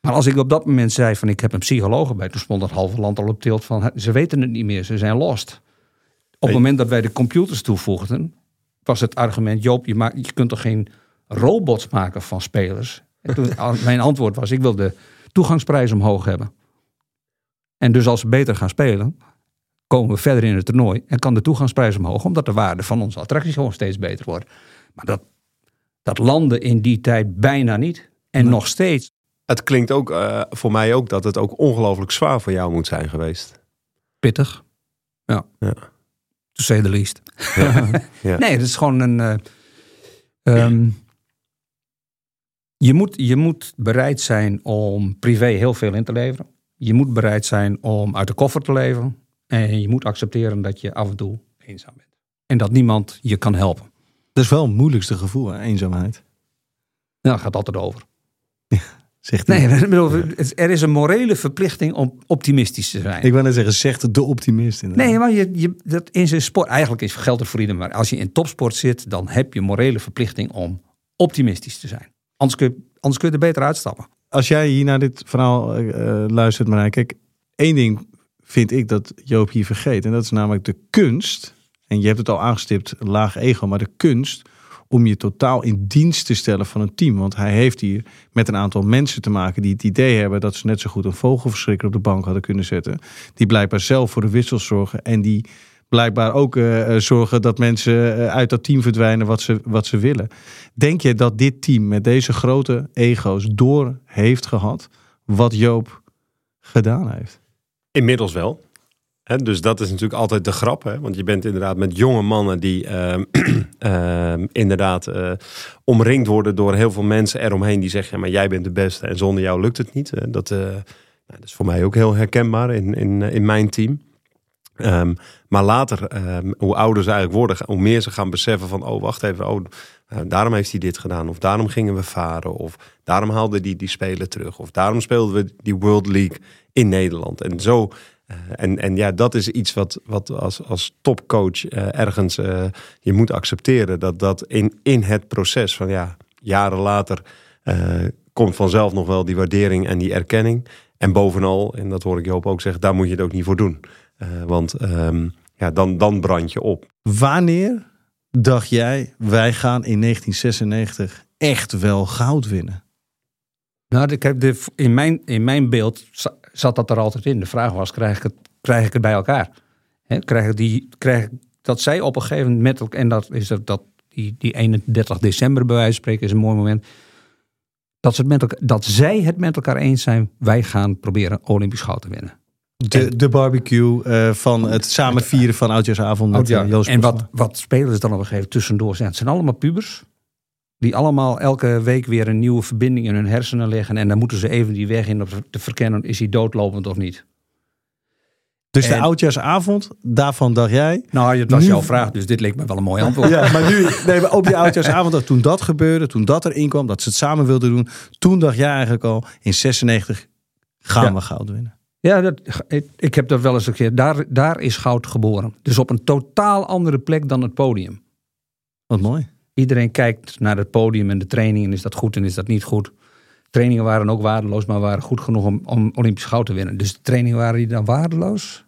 Maar als ik op dat moment zei van ik heb een psycholoog erbij... toen stond het halve land al op tilt van ze weten het niet meer, ze zijn lost. Op het moment dat wij de computers toevoegden... was het argument, Joop, je, maakt, je kunt toch geen robots maken van spelers? En toen, mijn antwoord was, ik wil de toegangsprijs omhoog hebben. En dus als ze beter gaan spelen, komen we verder in het toernooi... en kan de toegangsprijs omhoog, omdat de waarde van onze attracties gewoon steeds beter wordt. Maar dat, dat landde in die tijd bijna niet. En nog steeds het klinkt ook eh, voor mij ook dat het ook ongelooflijk zwaar voor jou moet zijn geweest. pittig. Ja. Ja. To say the least. Ja. Nee, het is gewoon een... eh, ehm, je, moet, je moet bereid zijn om privé heel veel in te leveren. Je moet bereid zijn om uit de koffer te leven. En je moet accepteren dat je af en toe eenzaam bent. En dat niemand je kan helpen. Dat is wel het moeilijkste gevoel, hè? eenzaamheid. Nou, dat gaat altijd over. Zegt hij. Nee, bedoel, er is een morele verplichting om optimistisch te zijn. Ik wou net zeggen, zegt de optimist. inderdaad. Nee, maar je, je, dat in zijn sport, eigenlijk is geldt het voor iedereen, maar als je in topsport zit, dan heb je morele verplichting om optimistisch te zijn. Anders kun je, anders kun je er beter uitstappen. Als jij hier naar dit verhaal eh, eh, luistert, Marijn, kijk, één ding vind ik dat Joop hier vergeet. En dat is namelijk de kunst, en je hebt het al aangestipt, laag ego, maar de kunst om je totaal in dienst te stellen van een team. Want hij heeft hier met een aantal mensen te maken die het idee hebben dat ze net zo goed een vogelverschrikker op de bank hadden kunnen zetten. Die blijkbaar zelf voor de wissels zorgen en die blijkbaar ook eh, eh, zorgen dat mensen eh, uit dat team verdwijnen wat ze, wat ze willen. Denk je dat dit team met deze grote ego's door heeft gehad wat Joop gedaan heeft? Inmiddels wel. Dus dat is natuurlijk altijd de grap. Hè? Want je bent inderdaad met jonge mannen die ehm, ehm, inderdaad eh, omringd worden door heel veel mensen eromheen die zeggen: maar jij bent de beste en zonder jou lukt het niet. Eh, dat, eh, nou, dat is voor mij ook heel herkenbaar in, in, in mijn team. Ehm, maar later, hoe ouder ze eigenlijk worden, hoe meer ze gaan beseffen van, oh wacht even, oh, daarom heeft hij dit gedaan. Of daarom gingen we varen. Of daarom haalde hij die speler terug. Of daarom speelden we die World League in Nederland. En zo, en, en ja, dat is iets wat, wat als, als topcoach eh, ergens eh, je moet accepteren. Dat dat in, in het proces van ja, jaren later eh, komt vanzelf nog wel die waardering en die erkenning. En bovenal, en dat hoor ik Joop ook zeggen, daar moet je het ook niet voor doen. Eh, want ehm, ja, dan, dan brand je op. Wanneer dacht jij, wij gaan in 1996 echt wel goud winnen? Nou, ik heb de, in, mijn, in mijn beeld zat dat er altijd in. De vraag was, krijg ik het, krijg ik het bij elkaar? Hè, krijg ik die, krijg ik, dat zij op een gegeven moment met elkaar... En dat is dat, dat die, die 31 december bij wijze van spreken is een mooi moment. Dat, ze het met elkaar, dat zij het met elkaar eens zijn. Wij gaan proberen Olympisch goud te winnen. De, de barbecue eh, van het samen vieren van Oudjaarsavond met Oudjaar. eh, Joost en wat, wat spelen ze dan op een gegeven moment tussendoor? zijn? Het zijn allemaal pubers. Die allemaal elke week weer een nieuwe verbinding in hun hersenen leggen. En dan moeten ze even die weg in om te verkennen, is hij doodlopend of niet. Dus de oudjaarsavond, daarvan dacht jij... Nou, het was Nu- jouw vraag, dus dit leek me wel een mooi antwoord. Ja, maar nu, nee, maar op die oudjaarsavond, toen dat gebeurde, toen dat erin kwam, dat ze het samen wilden doen, toen dacht jij eigenlijk al, in 96 gaan Ja. we goud winnen. Ja, dat, ik, ik heb dat wel eens een keer. Daar, daar is goud geboren. Dus op een totaal andere plek dan het podium. Wat mooi. Iedereen kijkt naar het podium en de trainingen. Is dat goed en is dat niet goed? Trainingen waren ook waardeloos, maar waren goed genoeg om, om Olympisch goud te winnen. Dus de trainingen waren die dan waardeloos.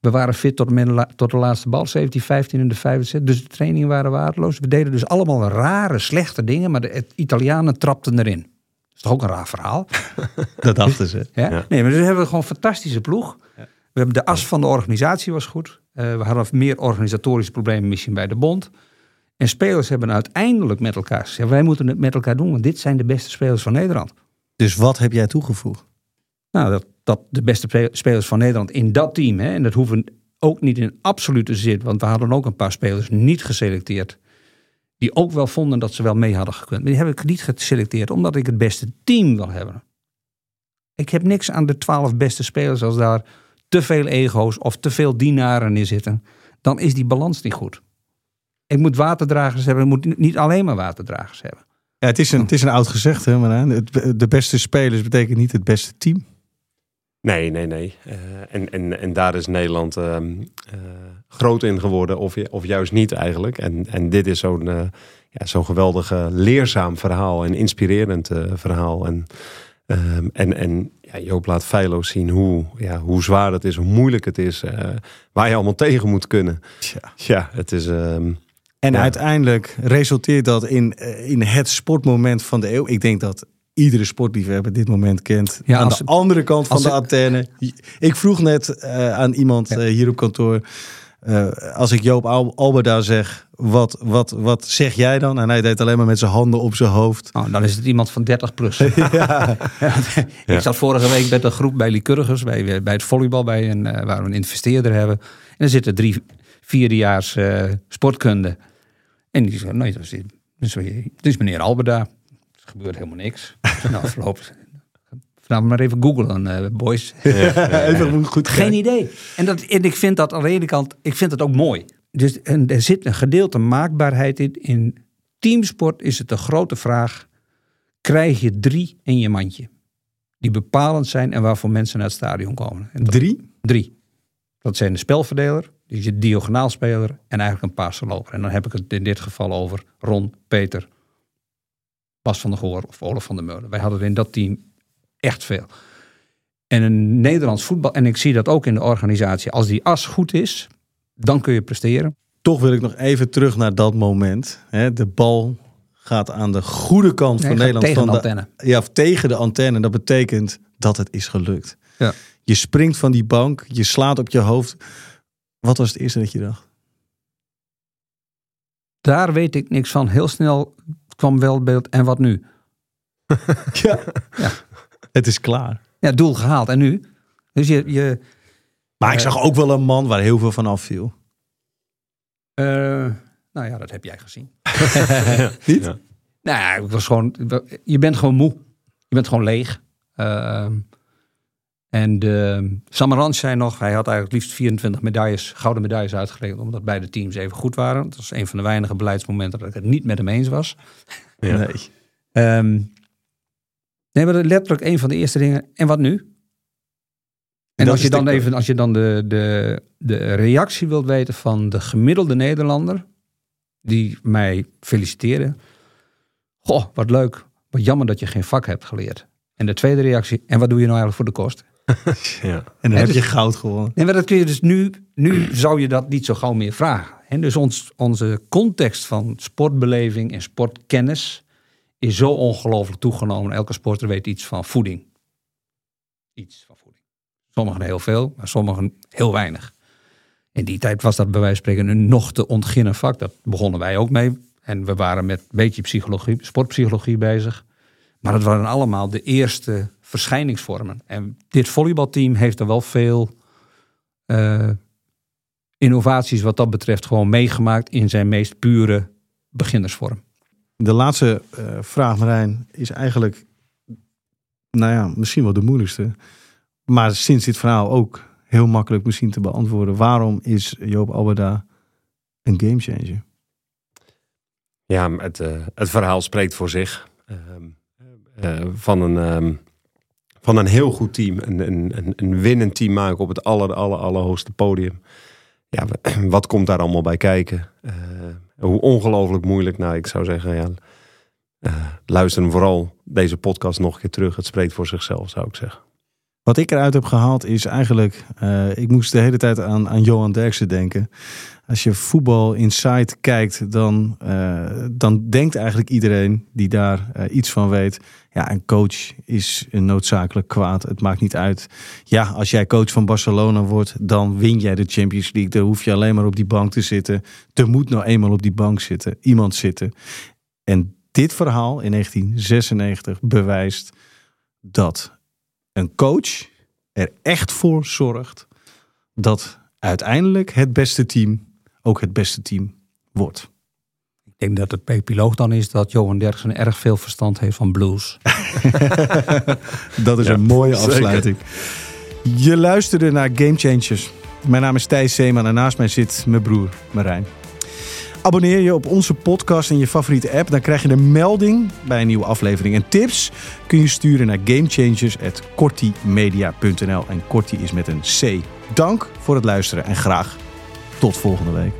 We waren fit tot, tot de laatste bal, 17, 15 en de 75. Dus de trainingen waren waardeloos. We deden dus allemaal rare, slechte dingen, maar de Italianen trapten erin. Dat is toch ook een raar verhaal? Dat dachten ze. Ja? Ja. Nee, maar dus hebben we gewoon een fantastische ploeg. We hebben de as van de organisatie was goed. Eh, we hadden meer organisatorische problemen misschien bij de bond. En spelers hebben uiteindelijk met elkaar gezegd... wij moeten het met elkaar doen, want dit zijn de beste spelers van Nederland. Dus wat heb jij toegevoegd? Nou, dat, dat de beste spe- spelers van Nederland in dat team... Hè, en dat hoeven ook niet in absolute zin... want we hadden ook een paar spelers niet geselecteerd... die ook wel vonden dat ze wel mee hadden gekund. Maar die heb ik niet geselecteerd, omdat ik het beste team wil hebben. Ik heb niks aan de twaalf beste spelers als daar te veel ego's of te veel dienaren in zitten. Dan is die balans niet goed. Ik moet waterdragers hebben, ik moet niet alleen maar waterdragers hebben. Ja, het is een, het is een oud gezegde, maar de beste spelers betekent niet het beste team. Nee, nee, nee. Eh, en, en, en daar is Nederland ehm, eh, groot in geworden, of, of juist niet eigenlijk. En, en dit is zo'n eh, ja, zo'n geweldig leerzaam verhaal en inspirerend eh, verhaal. En, ehm, en, en ja, Joop laat feilloos zien hoe, ja, hoe zwaar het is, hoe moeilijk het is, eh, waar je allemaal tegen moet kunnen. Tja. Ja, het is... ehm, En Ja. uiteindelijk resulteert dat in, eh, in het sportmoment van de eeuw. Ik denk dat iedere sportliefhebber dit moment kent. Ja, aan de het- andere kant van de het- antenne. Ik vroeg net eh, aan iemand eh, hier op kantoor. als ik Joop Al Alberda zeg, wat, wat, wat zeg jij dan? En hij deed alleen maar met zijn handen op zijn hoofd. Nou, dan is het iemand van 30 plus. Ik zat vorige week met een groep bij Lycurgus, bij, bij het volleybal, bij een, waar we een investeerder hebben. En er zitten drie vierdejaars sportkunde. En die zeggen, nee, dat is, dat is, dat is meneer Alberda. Er gebeurt helemaal niks. nou, voorlopig. Vanavond maar even googlen, eh, boys. Even goed Geen idee. En, dat, en ik vind dat aan de ene kant, ik vind het ook mooi. Dus en er zit een gedeelte maakbaarheid in. In teamsport is het de grote vraag: krijg je drie in je mandje? Die bepalend zijn en waarvoor mensen naar het stadion komen. En dat- Drie? Drie. Dat zijn de spelverdeler, dus je diagonaalspeler en eigenlijk een paasverloper. En dan heb ik het in dit geval over Ron, Peter, Bas van der Goor of Olaf van der Meulen. Wij hadden in dat team echt veel. En een Nederlands voetbal, en ik zie dat ook in de organisatie, als die as goed is, dan kun je presteren. Toch wil ik nog even terug naar dat moment. Hè, de bal gaat aan de goede kant Nee, van Nederland. tegen van de antenne. Ja, of tegen de antenne. Dat betekent dat het is gelukt. Ja. Je springt van die bank, je slaat op je hoofd. Wat was het eerste dat je dacht? Daar weet ik niks van. Heel snel kwam wel het beeld. En wat nu? Ja. Ja. Het is klaar. Ja, doel gehaald. En nu? Dus je, je Maar ik Eh. zag ook wel een man waar heel veel van afviel. eh, nou ja, dat heb jij gezien. Niet? Ja. Nou ja, ik was gewoon, je bent gewoon moe. Je bent gewoon leeg. Ehm, en de Samaranch zei nog, hij had eigenlijk liefst 24 medailles, gouden medailles uitgerekend, omdat beide teams even goed waren. Dat was een van de weinige beleidsmomenten dat ik het niet met hem eens was. Ja. Nee. Ehm, nee, maar letterlijk een van de eerste dingen. En wat nu? En Dat als je dan de- even, als je dan de, de, de reactie wilt weten van de gemiddelde Nederlander, die mij feliciteerde. Goh, wat leuk. Wat jammer dat je geen vak hebt geleerd. En de tweede reactie, en wat doe je nou eigenlijk voor de kost? Ja. En dan heb dus- je goud gewonnen. Nee, maar dat kun je dus nu, nu zou je dat niet zo gauw meer vragen. En dus ons, onze context van sportbeleving en sportkennis is zo ongelooflijk toegenomen. Elke sporter weet iets van voeding. Iets van voeding. Sommigen heel veel, maar sommigen heel weinig. In die tijd was dat bij wijze van spreken een nog te ontginnen vak. Dat begonnen wij ook mee. En we waren met een beetje psychologie, sportpsychologie bezig. Maar het waren allemaal de eerste verschijningsvormen. En dit volleybalteam heeft er wel veel eh, innovaties wat dat betreft gewoon meegemaakt in zijn meest pure beginnersvorm. De laatste eh, vraag, Marijn, is eigenlijk, nou ja, misschien wel de moeilijkste. Maar sinds dit verhaal ook heel makkelijk misschien te beantwoorden. Waarom is Joop Alberda een gamechanger? Ja, het, uh, het verhaal spreekt voor zich. Uh, van, een, ehm, van een heel goed team. Een, een, een winnend team maken op het aller, aller, allerhoogste podium. Ja, wat komt daar allemaal bij kijken? hoe ongelooflijk moeilijk. Nou, ik zou zeggen, ja, luister vooral deze podcast nog een keer terug. Het spreekt voor zichzelf, zou ik zeggen. Wat ik eruit heb gehaald is eigenlijk, uh, ik moest de hele tijd aan, aan Johan Derksen denken. Als je voetbal inside kijkt, dan, uh, dan denkt eigenlijk iedereen die daar uh, iets van weet. Ja, een coach is een noodzakelijk kwaad. Het maakt niet uit. Ja, als jij coach van Barcelona wordt, dan win jij de Champions League. Dan hoef je alleen maar op die bank te zitten. Er moet nou eenmaal op die bank zitten, iemand zitten. En dit verhaal in 1996 bewijst dat een coach er echt voor zorgt dat uiteindelijk het beste team ook het beste team wordt. Ik denk dat het epiloog dan is dat Johan Derksen erg veel verstand heeft van blues. dat is ja, een mooie afsluiting. Zeker. Je luisterde naar Game Changers. Mijn naam is Thijs Zeeman en naast mij zit mijn broer Marijn. Abonneer je op onze podcast in je favoriete app. Dan krijg je een melding bij een nieuwe aflevering. En tips kun je sturen naar gamechangers.kortimedia.nl. En Korti is met een C. Dank voor het luisteren en graag tot volgende week.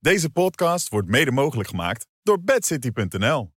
Deze podcast wordt mede mogelijk gemaakt door bedcity.nl.